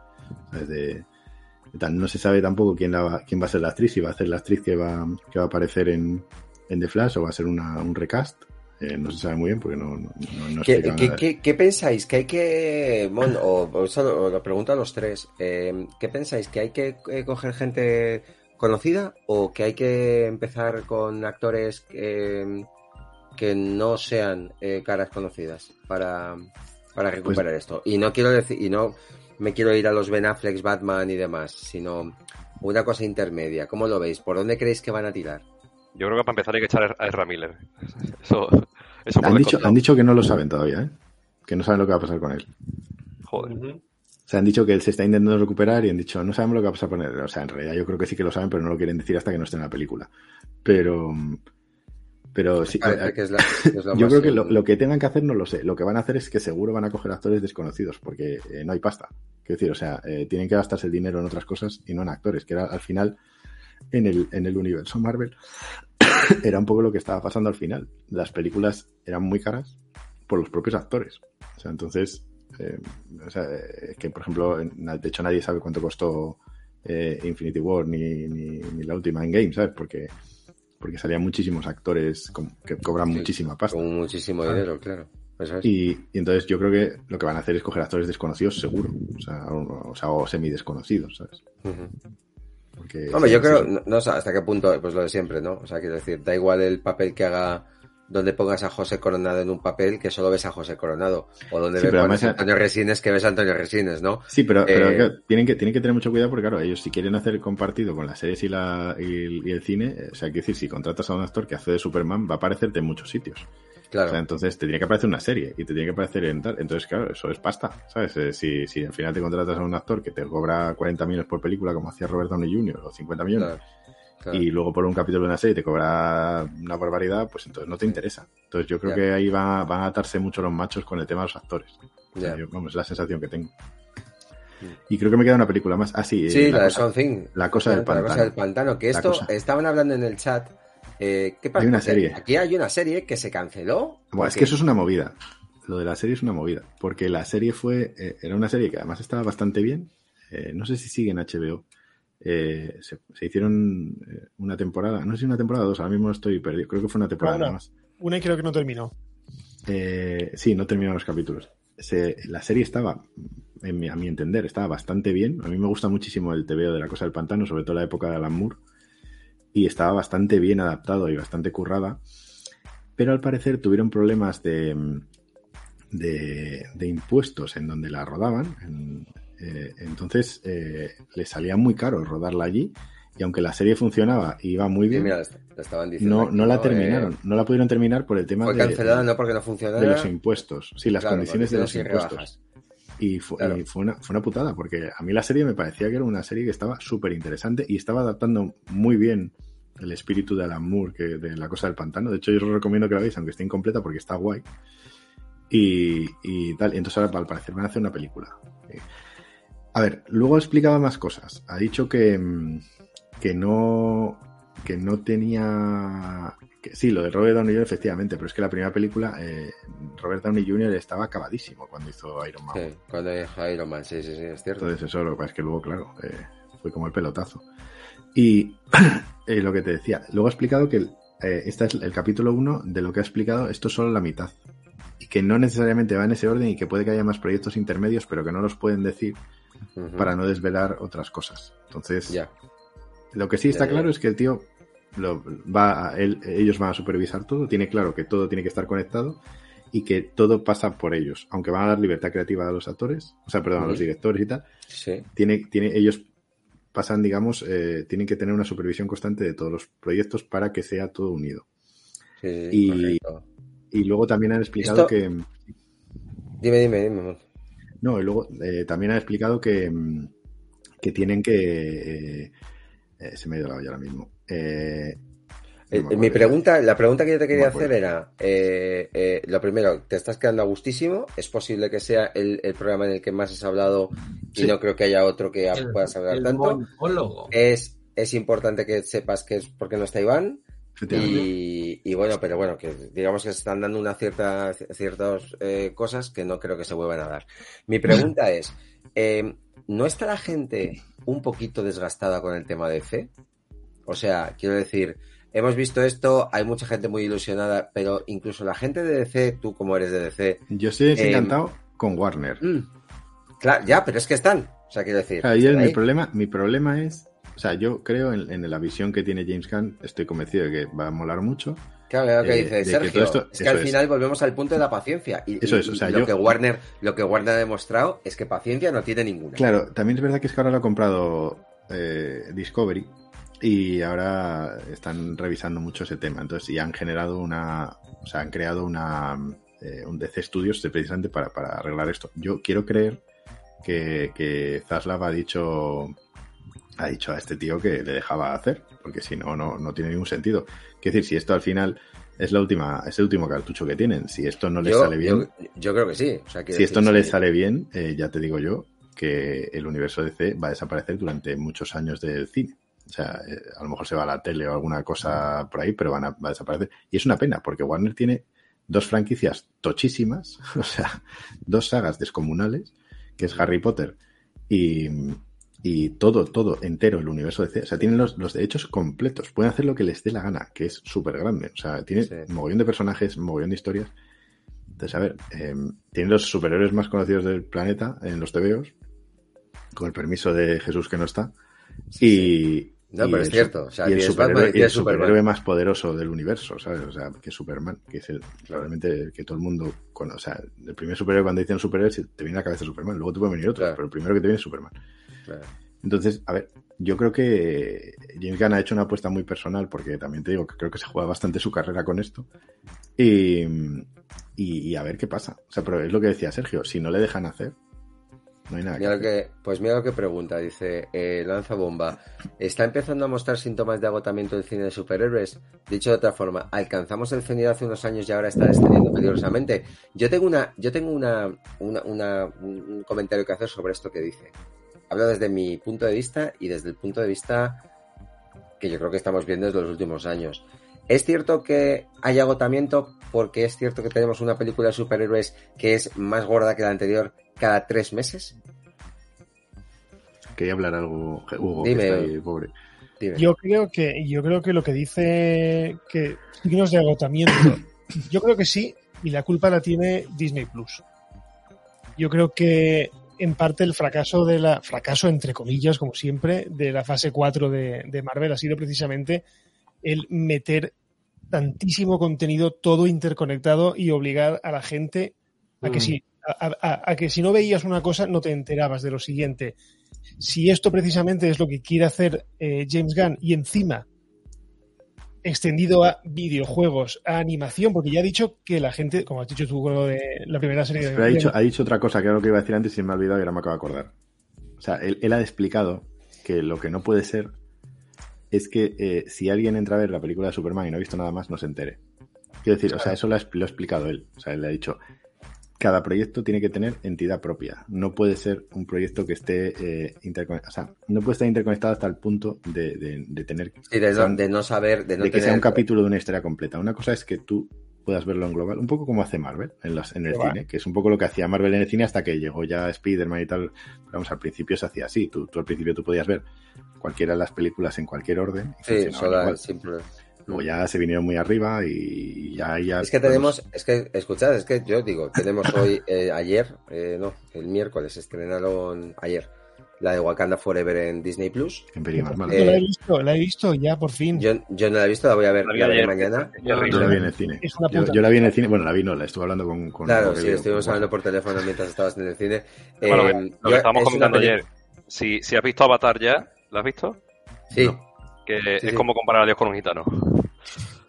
tal. No se sabe tampoco quién, la va, quién va a ser la actriz, si va a ser la actriz que va, que va a aparecer en, en The Flash o va a ser una, un recast. Eh, no se sabe muy bien porque no, no, no, ¿Qué, qué- qué- qué pensáis? ¿Que hay que.? Bueno, o, o eso lo, pregunto a los tres. eh, ¿Qué pensáis? ¿Que hay que coger gente conocida o que hay que empezar con actores que, que no sean eh, caras conocidas para, para recuperar Pues esto? Y no quiero decir. Y no me quiero ir a los Ben Affleck, Batman y demás, sino una cosa intermedia. ¿Cómo lo veis? ¿Por dónde creéis que van a tirar? Yo creo que para empezar hay que echar a Ezra Miller. Eso, eso por Han dicho, han dicho que no lo saben todavía, ¿eh? que no saben lo que va a pasar con él. Joder. Sea, han dicho que él se está intentando recuperar y han dicho, no sabemos lo que va a pasar con él. O sea, en realidad yo creo que sí que lo saben, pero no lo quieren decir hasta que no esté en la película. Pero, pero sí, que es la- que es lo yo creo que lo, lo que tengan que hacer no lo sé. Lo que van a hacer es que seguro van a coger actores desconocidos, porque eh, no hay pasta. Quiero decir, o sea, eh, tienen que gastarse el dinero en otras cosas y no en actores, que era al final, en el, en el universo Marvel, era un poco lo que estaba pasando al final. Las películas eran muy caras por los propios actores. O sea, entonces, eh, o sea, eh, que por ejemplo, en- de hecho nadie sabe cuánto costó eh, Infinity War ni, ni, ni la última Endgame, ¿sabes? Porque, porque salían muchísimos actores con- que cobran Sí, muchísima pasta. Con muchísimo dinero, claro. Eso es. Y, y entonces yo creo que lo que van a hacer es coger actores desconocidos seguro, o sea, o, o sea, o semidesconocidos, ¿sabes? Porque, Hombre, yo creo, sí. no, no sé hasta qué punto, pues lo de siempre, ¿no? O sea, quiero decir, da igual el papel que haga donde pongas a José Coronado en un papel que solo ves a José Coronado. O donde Sí, ves a Antonio Resines que ves a Antonio Resines, ¿no? Sí, pero, pero Eh, claro, tienen, que, tienen que tener mucho cuidado porque, claro, ellos si quieren hacer compartido con las series y, la, y, y el cine, o sea, quiero decir, si contratas a un actor que hace de Superman, va a aparecerte en muchos sitios. Claro. O sea, entonces te tiene que aparecer una serie y te tiene que aparecer en tal. Entonces, claro, eso es pasta, ¿sabes? Eh, si, si al final te contratas a un actor que te cobra 40 millones por película, como hacía Robert Downey Jr., o 50 millones, claro, claro. y luego por un capítulo de una serie te cobra una barbaridad, pues entonces no te interesa. Entonces yo creo que ahí va- van a atarse mucho los machos con el tema de los actores. O sea, yo- vamos, es la sensación que tengo. Y creo que me queda una película más. Ah, sí, eh, Sí, la, de cosa- la cosa del La cosa pantano. del pantano. Que La esto, cosa. estaban hablando en el chat. eh, ¿Qué pasa? Hay una serie. Aquí hay una serie que se canceló. Bueno, es que eso es una movida. Lo de la serie es una movida. Porque la serie fue. eh, era una serie que además estaba bastante bien. eh, no sé si sigue en HBO. Eh, se, se hicieron eh, una temporada. No sé si una temporada o dos. Ahora mismo estoy perdido. Creo que fue una temporada nada más. Una y creo que no terminó. Eh, sí, no terminaron los capítulos. se- la serie estaba, en mi- a mi entender, estaba bastante bien. A mí me gusta muchísimo el TVO de la Cosa del Pantano, sobre todo la época de Alan Moore. Y estaba bastante bien adaptado y bastante currada. Pero al parecer tuvieron problemas de, de, de impuestos en donde la rodaban. En- eh, entonces eh, le salía muy caro rodarla allí. Y aunque la serie funcionaba y iba muy Sí, bien, mira, lo estaban diciendo. no, no la Eh, terminaron. No la pudieron terminar por el tema fue de, cancelada no porque no funcionara. de los impuestos. Sí, las claro, condiciones de los impuestos. Y, fue, Claro. y fue, una, fue una putada, porque a mí la serie me parecía que era una serie que estaba súper interesante y estaba adaptando muy bien el espíritu de Alan Moore, que, de La Cosa del Pantano. De hecho, yo os recomiendo que la veáis, aunque esté incompleta, porque está guay. Y, y tal. Y entonces ahora, al parecer, van a hacer una película. A ver, luego explicaba más cosas. Ha dicho que, mm, que no que no tenía que, sí, lo de Robert Downey Jr. efectivamente, pero es que la primera película eh, Robert Downey Jr. estaba acabadísimo cuando hizo Iron Man. Sí, cuando es Iron Man, sí, sí, sí, es cierto. Entonces eso lo que pasa es que luego, claro, eh, fue como el pelotazo. Y eh, lo que te decía, luego ha explicado que este es el capítulo 1 de lo que ha explicado, esto es solo la mitad. Y que no necesariamente va en ese orden y que puede que haya más proyectos intermedios, pero que no los pueden decir Para no desvelar otras cosas. Entonces, Ya. lo que sí está Ya, ya. claro es que el tío lo, va a- él- ellos van a supervisar todo, tiene claro que todo tiene que estar conectado y que todo pasa por ellos, aunque van a dar libertad creativa a los actores, o sea, perdón, a los directores y tal, Sí. tiene, tiene, ellos pasan, digamos, eh, tienen que tener una supervisión constante de todos los proyectos para que sea todo unido. Sí, Y- correcto. Y luego también han explicado Esto- que, Dime, dime, dime. No, y luego eh, también han explicado que, mm, que tienen que, eh, eh, se me ha ido la olla ahora mismo. Eh, no mi pregunta, la pregunta que yo te quería hacer era, eh, eh, lo primero, te estás quedando a gustísimo, es posible que sea el, el programa en el que más has hablado y Sí. no creo que haya otro que El- puedas hablar el tanto. monólogo. Es, es importante que sepas que es porque no está Iván. Y, y bueno, pero bueno, que digamos que se están dando una cierta, ciertas eh, cosas que no creo que se vuelvan a dar. Mi pregunta es, eh, ¿no está la gente un poquito desgastada con el tema de fe? O sea, quiero decir, hemos visto esto, hay mucha gente muy ilusionada, pero incluso la gente de DC, tú como eres de DC, Yo estoy eh, desencantado con Warner. mm, claro, ya, pero es que están. O sea, quiero decir, Ahí es mi ahí. problema, mi problema es, o sea, yo creo en, en la visión que tiene James Gunn, estoy convencido de que va a molar mucho. Claro, lo que eh, dice que Sergio. esto- es que al es. final volvemos al punto de la paciencia. Y, Eso es, o sea, y lo yo- que Warner, lo que Warner ha demostrado es que paciencia no tiene ninguna. Claro, también es verdad que es que ahora lo ha comprado eh, Discovery y ahora están revisando mucho ese tema. Entonces, y han generado una, o sea, han creado una, eh, un DC Studios precisamente para, para arreglar esto. Yo quiero creer que, que Zaslav ha dicho ha dicho a este tío que le dejaba hacer, porque si no, no, no tiene ningún sentido. Quiero decir, si esto al final es la última, es el último cartucho que tienen, si esto no les yo, sale bien, yo- yo creo que sí. O sea, quiero si esto no les sí. sale bien, eh, ya te digo yo que el universo DC va a desaparecer durante muchos años del cine. O sea, eh, a lo mejor se va a la tele o alguna cosa por ahí, pero van a, va a desaparecer. Y es una pena, porque Warner tiene dos franquicias tochísimas, o sea, dos sagas descomunales, que es Harry Potter y, y todo, todo entero el universo DC. O sea, tienen los, los derechos completos. Pueden hacer lo que les dé la gana, que es súper grande. O sea, tiene Sí. un mogollón de personajes, un mogollón de historias. Entonces, a ver, eh, tienen los superhéroes más conocidos del planeta en los TVOs, con el permiso de Jesús que no está. Y. No, y pero es cierto, o sea, y el superhéroe, y el más poderoso del universo, ¿sabes? O sea, que es Superman, que es el, probablemente el que todo el mundo conoce. O sea, el primer superhéroe cuando dicen superhéroe te viene a la cabeza Superman, luego te puede venir otro, Claro. pero el primero que te viene es Superman. Claro. Entonces, a ver, yo creo que James Gunn ha hecho una apuesta muy personal, porque también te digo que creo que se juega bastante su carrera con esto. Y, y, y a ver qué pasa. O sea, pero es lo que decía Sergio, si no le dejan hacer, no hay nada que Mira lo hacer. que, pues mira lo que pregunta, dice eh, Lanza Bomba. ¿Está empezando a mostrar síntomas de agotamiento del cine de superhéroes? Dicho de otra forma, ¿alcanzamos el cenit hace unos años y ahora está descendiendo peligrosamente? Yo tengo una, yo tengo una, una, una- un un comentario que hacer sobre esto que dice. Hablo desde mi punto de vista y desde el punto de vista que yo creo que estamos viendo desde los últimos años. Es cierto que hay agotamiento porque es cierto que tenemos una película de superhéroes que es más gorda que la anterior cada tres meses. Quería hablar algo, Hugo, Dime. que está ahí, pobre. Dime. Yo creo que, yo creo que lo que dice que signos de agotamiento, yo creo que sí, y la culpa la tiene Disney Plus. Yo creo que en parte el fracaso de la fracaso entre comillas como siempre de la fase 4 de, de Marvel ha sido precisamente el meter tantísimo contenido todo interconectado y obligar a la gente a que Mm. si a, a- a que si no veías una cosa no te enterabas de lo siguiente si esto precisamente es lo que quiere hacer eh, James Gunn y encima extendido a videojuegos, a animación, porque ya ha dicho que la gente, como has dicho tú con lo de la primera serie de Pero ha dicho, ha dicho otra cosa que era lo que iba a decir antes y me ha olvidado y ahora me acabo de acordar. O sea, él, él ha explicado que lo que no puede ser es que eh, si alguien entra a ver la película de Superman y no ha visto nada más, no se entere. Quiero decir, o sea, eso lo ha, expl- lo ha explicado él. O sea, él le ha dicho, cada proyecto tiene que tener entidad propia. No puede ser un proyecto que esté eh, interconectado. O sea, no puede estar interconectado hasta el punto de, de- de tener Sí, de, no, de no saber, de no de que sea un capítulo de una historia completa. Una cosa es que tú puedas verlo en global, un poco como hace Marvel en, las, en el cine, que es un poco lo que hacía Marvel en el cine hasta que llegó ya Spider-Man y tal. Vamos, al principio se hacía así. Tú, tú al principio tú podías ver cualquiera de las películas en cualquier orden. Y Sí, simple. Luego ya se vinieron muy arriba y ya... ya Es que tenemos, es que, escuchad, es que yo digo, tenemos hoy, eh, ayer, eh, no, el miércoles estrenaron ayer la de Wakanda Forever en Disney Plus. En mala. Eh, la he visto, la he visto ya por fin. Yo, yo no la he visto, la voy a ver, La la veré mañana. Yo la vi en el cine. Yo, la vi en el cine, bueno, la vi no, la estuve hablando con... con Claro, sí, estuvimos con- hablando por teléfono mientras estabas en el cine. Bueno, lo Eh, que- lo que estábamos es comentando ayer. Si, si has visto Avatar ya, ¿la has visto? Sí, No. Que Sí, es sí. como comparar a Dios con un gitano.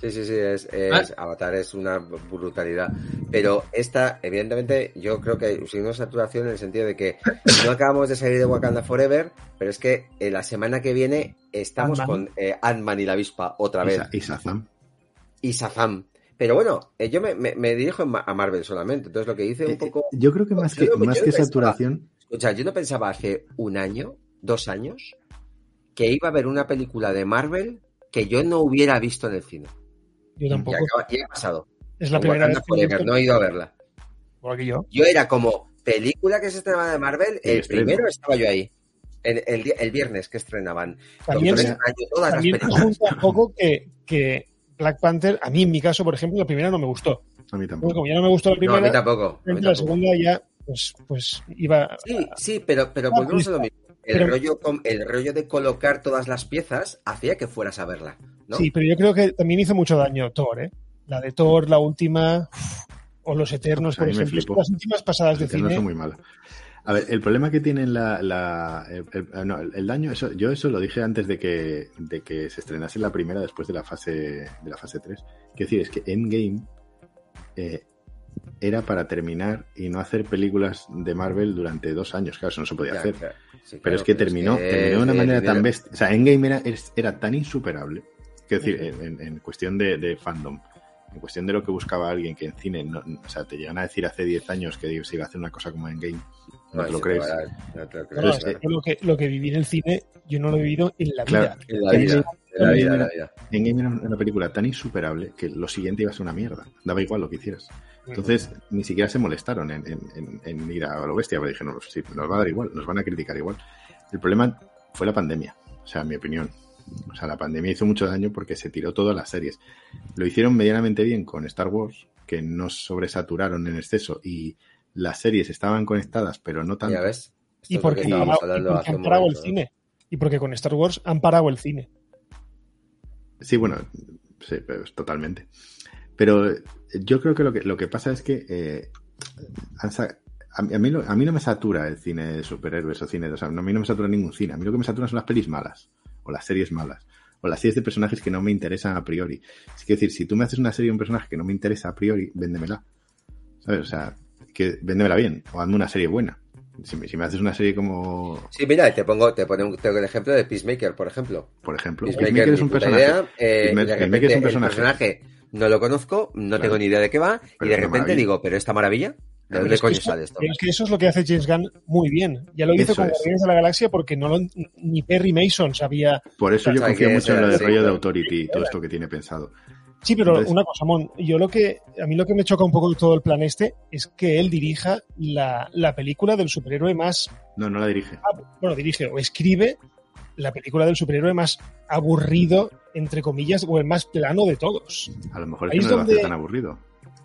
Sí, sí, sí, es, es- Avatar es una brutalidad. Pero esta, evidentemente, yo creo que una saturación en el sentido de que no acabamos de salir de Wakanda Forever, pero es que eh, la semana que viene estamos con eh, Ant-Man y la avispa otra vez. Y Sa- y Shazam. y Shazam. Pero bueno, eh, yo me, me- me dirijo a Marvel solamente, entonces lo que hice Eh, un poco... Yo creo que más que, no- más que pensaba- saturación... Escucha, yo no pensaba hace un año, dos años, que iba a haber una película de Marvel que yo no hubiera visto en el cine. Yo Y, tampoco. acaba- y ha pasado. Es la primera vez que no he ido a verla. igual que yo. Yo era como película que se estrenaba de Marvel, El el estreno. primero estaba yo ahí. El, el el viernes que estrenaban. También, se- todas las también películas. junta un poco que, que Black Panther, a mí en mi caso, por ejemplo, la primera no me gustó. A mí Porque tampoco. como ya no me gustó la No, a primera, mí tampoco. a mí la tampoco. segunda ya, pues, pues iba. Sí, sí, pero, pero Ah, volvemos a lo mismo. El, pero- rollo, el rollo de colocar todas las piezas hacía que fueras a verla. ¿No? Sí, pero yo creo que también hizo mucho daño Thor, ¿eh? La de Thor, la última, o Los Eternos, por ejemplo. Las últimas pasadas de Los Eternos cine. son muy malas. A ver, el problema que tienen la, la- el, el- no, el daño, eso, yo eso lo dije antes de que, de que se estrenase la primera después de la fase de la fase 3. Quiero decir, es que Endgame eh, era para terminar y no hacer películas de Marvel durante dos años. Claro, eso no se podía Ya, hacer. claro. Sí, Pero claro, es que pero terminó, que terminó de una manera dinero. tan bestia. O sea, Endgame era, era tan insuperable. Quiero decir, en, en- en cuestión de, de fandom, en cuestión de lo que buscaba alguien que en cine, no- o sea, te llegan a decir hace 10 años que se iba a hacer una cosa como Endgame. No te lo sí, crees. claro, no te lo crees, No, Pero es claro. yo lo, que, lo que viví en el cine, yo no lo he vivido en la Claro. vida. En la vida, en la vida, en la vida. Endgame era una película tan insuperable que lo siguiente iba a ser una mierda. Daba igual lo que hicieras. Entonces, ni siquiera se molestaron en, en- en- en ir a lo bestia, porque dijeron, sí, nos va a dar igual, nos van a criticar igual. El problema fue la pandemia, o sea, en mi opinión. O sea, la pandemia hizo mucho daño porque se tiró todas las series. Lo hicieron medianamente bien con Star Wars, que no sobresaturaron en exceso y las series estaban conectadas, pero no tanto. Ya ves. Esto Y porque, y han parado el cine. Y porque con Star Wars han parado el cine. Sí, bueno, sí, pues, totalmente. Pero eh, yo creo que lo que, lo que pasa es que eh, a, mí, a, mí, lo- a mí no me satura el cine de superhéroes o cine, de- o sea, no, a mí no me satura ningún cine. A mí lo que me satura son las pelis malas o las series malas o las series de personajes que no me interesan a priori. Es que decir, si tú me haces una serie de un personaje que no me interesa a priori, véndemela. ¿Sabes? O sea, que véndemela bien o hazme una serie buena. Si me, si me haces una serie como, Sí, mira, te pongo, te pongo el ejemplo de Peacemaker, por ejemplo. por ejemplo, Peacemaker, Peacemaker es un personaje. idea, eh, Peacemaker- es un el personaje. no lo conozco, no Claro. tengo ni idea de qué va, Pero y de repente maravilla. digo, pero esta maravilla, ¿de dónde es que coño eso- sale esto? Pero es que eso es lo que hace James Gunn muy bien. Ya lo hizo Eso con es. Guardianes de la Galaxia porque no lo, ni Perry Mason sabía. Por eso yo confío mucho en lo de sí, rollo de. Authority y todo esto que tiene pensado. Sí, pero Entonces- una cosa, Mon, yo lo que, a mí lo que me choca un poco de todo el plan este es que él dirija la, la película del superhéroe más, No, no la dirige. ah, bueno, dirige o escribe la película del superhéroe más aburrido, entre comillas, o el más plano de todos. A lo mejor es Ahí que es no hace donde- tan aburrido.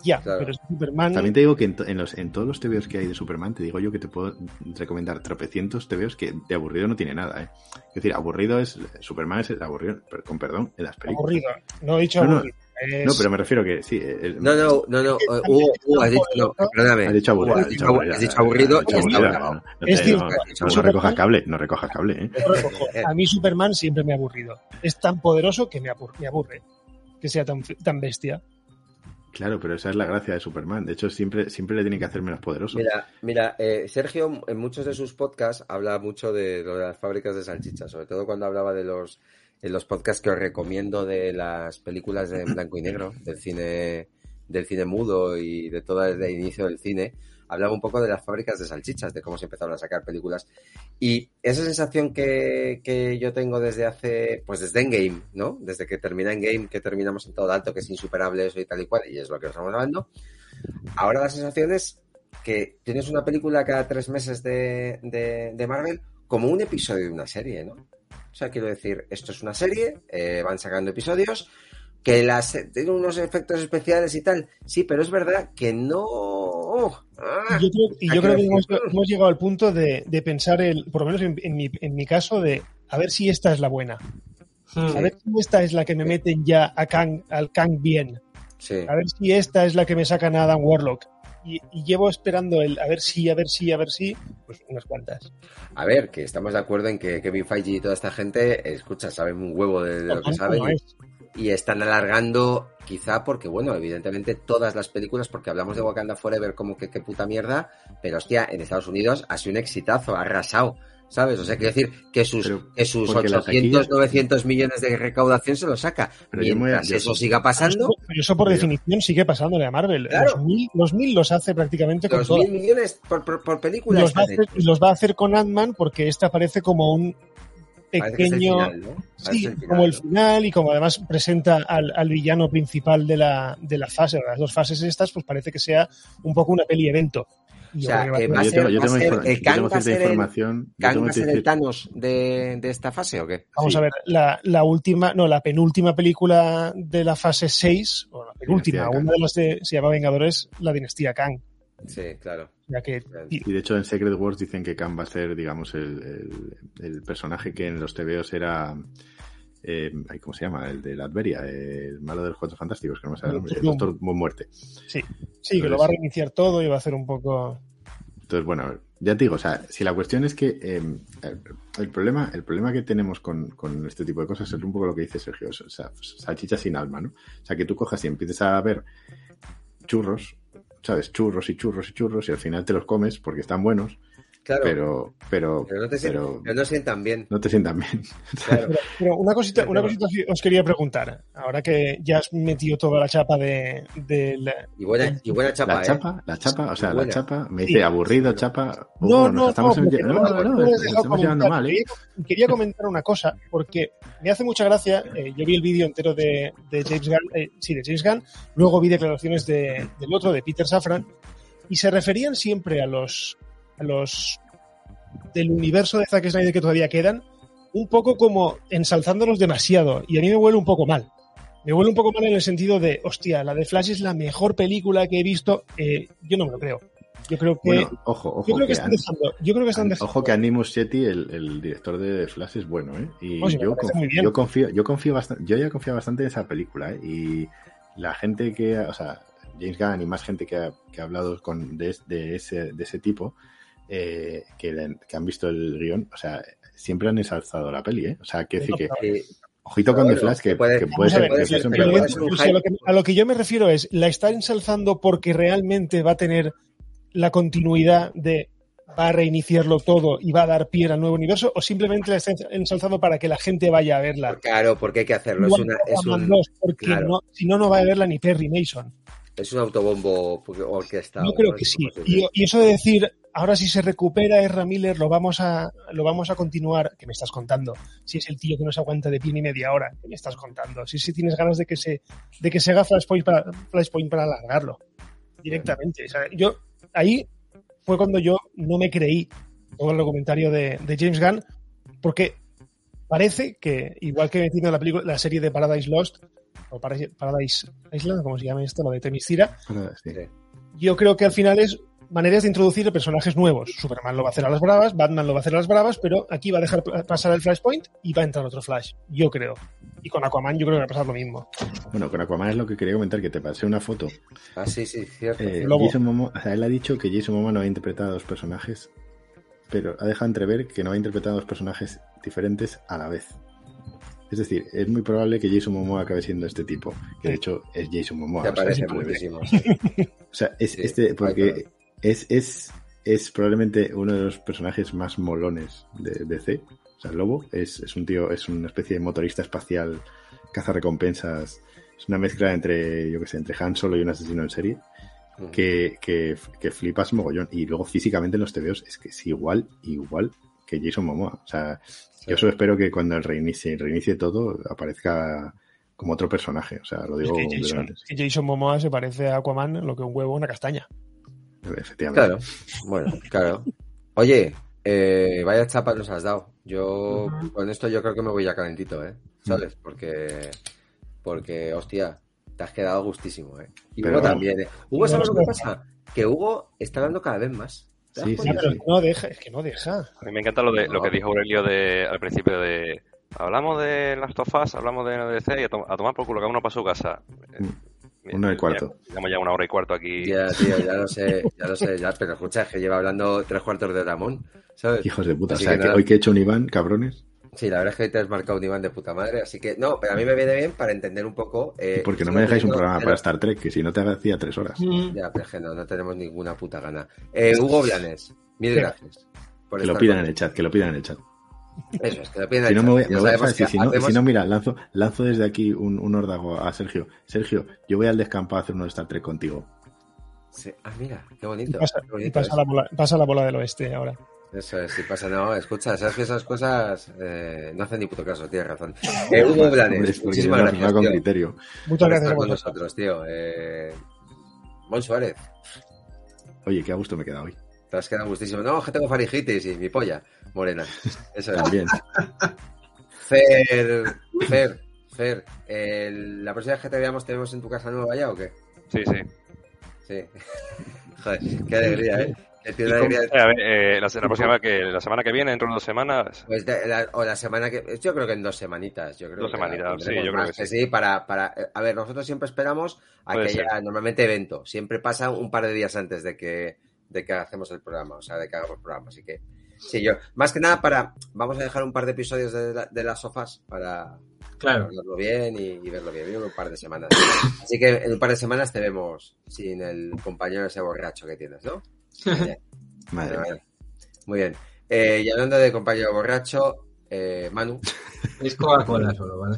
Ya, Claro. pero es Superman. También te digo que en, to- en los, en todos los TVOs que hay de Superman, te digo yo que te puedo recomendar tropecientos TVOs que de aburrido no tiene nada, ¿eh? Es decir, aburrido es. Superman es el aburrido, con perdón, en las películas. aburrido. No he dicho No, no. aburrido. Es- No, pero me refiero que sí. el- No, no, no, no. eh, Hugo, Hugo, has dicho, no, perdóname. Has dicho aburrido. Has dicho aburrido, has dicho aburrido has dicho aburrido, no, no te- Es cierto. no, no, recojas cable, no recojas cable, ¿eh? no recojo. A mí Superman siempre me ha aburrido. Es tan poderoso que me aburre, me aburre que sea tan, tan bestia. Claro, pero esa es la gracia de Superman. De hecho, siempre, siempre le tiene que hacer menos poderoso. Mira, mira, eh, Sergio en muchos de sus podcasts habla mucho de de las fábricas de salchichas, sobre todo cuando hablaba de los en los podcasts que os recomiendo de las películas de blanco y negro, del cine del cine mudo y de todo el inicio del cine, hablaba un poco de las fábricas de salchichas, de cómo se empezaron a sacar películas. Y esa sensación que, que yo tengo desde hace, pues desde Endgame, ¿no? Desde que termina Endgame, que terminamos en todo alto, que es insuperable eso y tal y cual, y es lo que estamos hablando. Ahora la sensación es que tienes una película cada tres meses de, de, de Marvel como un episodio de una serie, ¿no? O sea, quiero decir, esto es una serie, eh, van sacando episodios, que las tiene unos efectos especiales y tal, sí, pero es verdad que no... Ah, Y yo creo, y yo creo que hemos, llegado al punto de, de pensar, el, por lo menos en, en mi, en mi caso, de a ver si esta es la buena. A ver si esta es la que me meten ya a Kang, al Kang bien. sí. A ver si esta es la que me sacan a Adam Warlock. Y, y llevo esperando el a ver si, a ver si, a ver si, pues unas cuantas. A ver, que estamos de acuerdo en que Kevin Feige y toda esta gente, escucha, saben un huevo de, de lo que saben no es. Y están alargando, quizá porque, bueno, evidentemente todas las películas, porque hablamos de Wakanda Forever como que qué puta mierda, pero hostia, en Estados Unidos ha sido un exitazo, ha arrasado, ¿sabes? O sea, quiero decir que sus, que sus porque la 800, taquilla- 900 millones de recaudación se lo saca. Pero yo me Mientras yo- eso siga pasando, Pero eso por Pero- definición sigue pasándole a Marvel. Claro. Los, mil, los mil los hace prácticamente con los mil millones por, por, película los, va hacer, los va a hacer con Ant-Man porque esta parece como un pequeño. final, ¿no? Parece Sí, el final, como el ¿no? final y como además presenta al, al villano principal de la, de la fase, de las dos fases estas, pues parece que sea un poco una peli evento. Y O yo sea, que va a ser- yo tengo, yo el yo Kang va a cierta ser el- información. yo ¿Kang tengo va a ser el decir- Thanos de, de esta fase o qué? Vamos sí. a ver, la, la última, no, la penúltima película de la fase 6, o la penúltima, una de las de, se llama Vengadores, la dinastía Kang. Sí, claro. Ya que, y- de hecho en Secret Wars dicen que Khan va a ser, digamos, el, el- el personaje que en los TVOs era... Eh, ay, ¿Cómo se llama? El de la Adveria, el malo de los Cuatro Fantásticos, que no me sale el nombre, el. Doctor Buen Muerte. sí, sí, que lo va a reiniciar todo y va a hacer un poco... Entonces, bueno, ya te digo, o sea, si la cuestión es que eh, el, problema, el problema que tenemos con, con este tipo de cosas es un poco lo que dice Sergio, o sea, salchicha sin alma, ¿no? O sea, que tú cojas y empieces a ver churros, ¿sabes? Churros y churros y churros y al final te los comes porque están buenos, Claro. pero, pero, Pero no te, sien- pero pero no sientan bien. no te sientan bien. Claro. Pero, pero una cosita, una cosita sí os quería preguntar, ahora que ya has metido toda la chapa de, de la- Y buena, y buena chapa, la ¿eh? chapa, la chapa, o sea, la chapa, me Sí. dice aburrido, chapa. No, oh, no, estamos no, en- porque no, no, no, nos estamos llevando mal, ¿eh? Quería, comentar una cosa, porque me hace mucha gracia. eh, yo vi el vídeo entero de, de James Gunn, eh, sí, de James Gunn, luego vi declaraciones de- del otro, de Peter Safran, y se referían siempre a los, los del universo de Zack Snyder que todavía quedan, un poco como ensalzándolos demasiado, y a mí me huele un poco mal. Me huele un poco mal en el sentido de, hostia, la de Flash es la mejor película que he visto. eh, yo no me lo creo. Yo creo que, Bueno, ojo, ojo. yo creo que que están an- dejando, yo creo que están An- dejando. Ojo que Animus Shetty, el, el director de Flash, es bueno, ¿eh? Y Oh, yo, confío, yo confío bastante, yo ya confío bastante en esa película, ¿eh? Y la gente que, o sea, James Gunn y más gente que ha, que ha hablado con, de ese, de ese tipo, eh, que, le- que han visto el guion, o sea, siempre han ensalzado la peli, ¿eh? O sea, que decir que, ojito con The Flash, que, puede- que ser, que puede pero Pero lo que- a lo que yo me refiero es, ¿la está ensalzando porque realmente va a tener la continuidad de va a reiniciarlo todo y va a dar pie al nuevo universo o simplemente la está ensalzando para que la gente vaya a verla? Claro, porque hay que hacerlo. Es, una, es, un, 2, porque claro. no, si no, no va a verla ni Perry Mason. es un autobombo orquestado. Yo creo ¿no? que sí. y eso de decir, ahora si se recupera Ezra Miller, lo vamos a lo vamos a continuar. ¿Qué me estás contando? Si es el tío que no se aguanta de pie ni media hora, ¿qué me estás contando? Si, si tienes ganas de que se de que se haga Flashpoint para, Flashpoint para alargarlo directamente. O sea, yo ahí fue cuando yo no me creí todo el comentario de, de James Gunn, porque parece que, igual que metiendo la película, la serie de Paradise Lost, o Paradise Island, como se llama esto, lo de Temiscira, Ahora, sí. Sí. yo creo que al final es maneras de introducir personajes nuevos. Superman lo va a hacer a las bravas, Batman lo va a hacer a las bravas, pero aquí va a dejar pasar el Flashpoint y va a entrar otro Flash, yo creo. Y con Aquaman yo creo que va a pasar lo mismo. Bueno, con Aquaman es lo que quería comentar, que te pasé una foto. Ah, sí, sí, cierto. Eh. Jason Momoa, o sea, él ha dicho que Jason Momoa no ha interpretado a dos personajes, pero ha dejado entrever que no ha interpretado a dos personajes diferentes a la vez. Es decir, es muy probable que Jason Momoa acabe siendo este tipo, que de hecho es Jason Momoa. Te o sea, parece muchísimo. sí. O sea, es Sí, este, porque es, es, es probablemente uno de los personajes más molones de DC. O sea, el Lobo es, es un tío, es una especie de motorista espacial, caza recompensas. Es una mezcla entre, yo qué sé, entre Han Solo y un asesino en serie. Que, que, que flipas mogollón. Y luego físicamente en los TVOs es que es igual, igual que Jason Momoa. O sea, yo solo espero que cuando el reinicie, reinicie todo, aparezca como otro personaje. O sea, lo digo Jason, es que Jason Momoa se parece a Aquaman lo que un huevo una castaña. Efectivamente. Claro, bueno, claro. Oye, eh, vaya chapa nos has dado. Yo con esto yo creo que me voy ya calentito, ¿eh? ¿Sabes? Porque, porque, hostia, te has quedado gustísimo, ¿eh? Y Pero Hugo también, ¿eh? Hugo, ¿sabes lo que pasa? Que Hugo está dando cada vez más. ¿Te das Sí, pero es que no deja, es que no deja. A mí me encanta lo, de, lo que dijo Aurelio de, al principio de... Hablamos de Last of Us, hablamos de NDC y a, to- a tomar por culo, cada uno para su casa. Mm. Una y cuarto. Llevamos ya una hora y cuarto aquí. Ya, tío, ya lo sé, ya lo sé, ya, pero escucha, es que lleva hablando tres cuartos de Ramón, ¿sabes? Hijos de puta. Así o sea, que que nada. hoy que he hecho un Iván, cabrones, Sí, la verdad es que hoy te has marcado un Iván de puta madre, así que no, pero a mí me viene bien para entender un poco. eh, porque no me dejáis un programa para Star Trek, que si no te hacía tres horas. Ya, pero es que no, no tenemos ninguna puta gana. Eh, Hugo Blanes, mil gracias. por Que lo pidan con- en el chat, que lo pidan en el chat. Eso es, que lo pidan en Si no, me voy, me voy a sabemos si, no, hacemos- si no, mira, lanzo, lanzo desde aquí un, un órdago a Sergio. Sergio, yo voy al descampado a hacer uno de Star Trek contigo. Sí, Ah, mira, qué Y bonito. pasa, qué y bonito pasa eso. la, bola, pasa la bola del oeste ahora. Eso es, si pasa, no, escucha, sabes que esas cosas eh, no hacen ni puto caso, tienes razón. Eh, Hugo Blanes, muchísimas gracias, con criterio. Muchas gracias a vosotros. nosotros, tío. Eh, Mon Suárez, Oye, qué a gusto me queda hoy. te has quedado gustísimo. No, que tengo faringitis y mi polla, morena. Eso es. También. Fer, Fer, Fer, ¿la próxima vez que te veamos te vemos en tu casa nueva ya o qué? Sí, sí. Sí. Joder, qué alegría, ¿eh? Alegría. con- a ver, eh, la, la próxima que la semana que viene, dentro de dos semanas, Pues de- la- o la semana que. Yo creo que en dos semanitas. Yo creo Dos que semanitas, la sí, yo creo más que sí. para, para. A ver, nosotros siempre esperamos a Puede que ser. haya normalmente evento. Siempre pasa un par de días antes de que, de que hacemos el programa, o sea, de que hagamos el programa. Así que. Sí, yo. Más que nada para. Vamos a dejar un par de episodios de, la- de las sofás para, Claro. verlo bien y, y verlo bien, en un par de semanas. Así que en un par de semanas te vemos sin el compañero ese borracho que tienes, ¿no? Madre vale, vale. Muy bien. Eh, y hablando de compañero borracho, eh, Manu, Es Coca-Cola solo, ¿vale?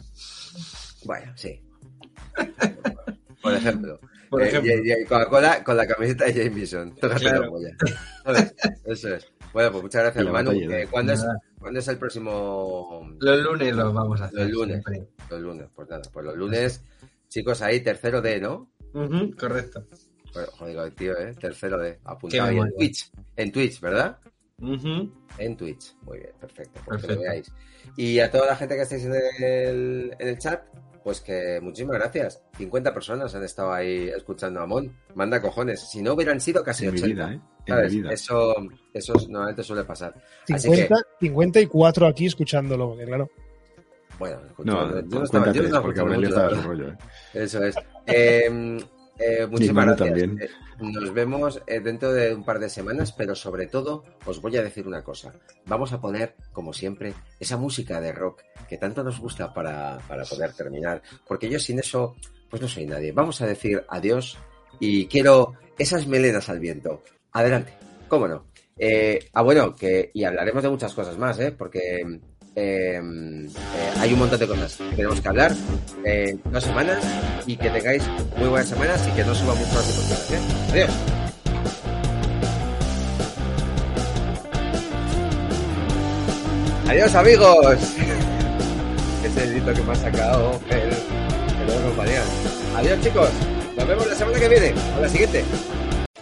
bueno, sí. Por ejemplo. Por Eh, ejemplo. y- y Coca-Cola con la camiseta de James Bison. Tócate Claro. la polla. ¿Sabes? Eso es. Bueno, pues muchas gracias, Manu. Eh, ¿cuándo, es. ¿Cuándo es el próximo Los lunes los vamos a hacer. Los lunes. siempre. Los lunes, pues nada, pues los lunes, chicos, ahí, tercero D, ¿no? Correcto. Bueno, joder, tío, ¿eh? Tercero D, Qué apuntado ahí en. Twitch. En Twitch, ¿verdad? En Twitch. Muy bien, perfecto. Pues que Perfecto. lo veáis. Y a toda la gente que estáis en el, en el chat, pues que muchísimas gracias. 50 personas han estado ahí escuchando a Mon. Manda cojones. Si no hubieran sido casi En mi 80. vida, ¿eh? En mi vida. Eso, eso es- normalmente suele pasar. Así 50, 54 aquí escuchándolo, porque claro. Bueno, escucha, No, yo cuenta estaba- yo tres, estaba porque escuchando mucho, rollo, ¿eh? Eso es. Eh, eh, muchísimas gracias. también. Eh, nos vemos eh, dentro de un par de semanas, pero sobre todo os voy a decir una cosa. Vamos a poner, como siempre, esa música de rock que tanto nos gusta para, para poder terminar, porque yo sin eso, pues no soy nadie. Vamos a decir adiós y quiero esas melenas al viento. Adelante, cómo no. Eh, ah, bueno, que y hablaremos de muchas cosas más, ¿eh? Porque eh, eh, hay un montón de cosas que tenemos que hablar en dos semanas y que tengáis muy buenas semanas y que no suba mucho las emociones, ¿eh? Adiós. Adiós amigos. Ese dedito que me ha sacado el, el compañero. Adiós chicos. Nos vemos la semana que viene o la siguiente.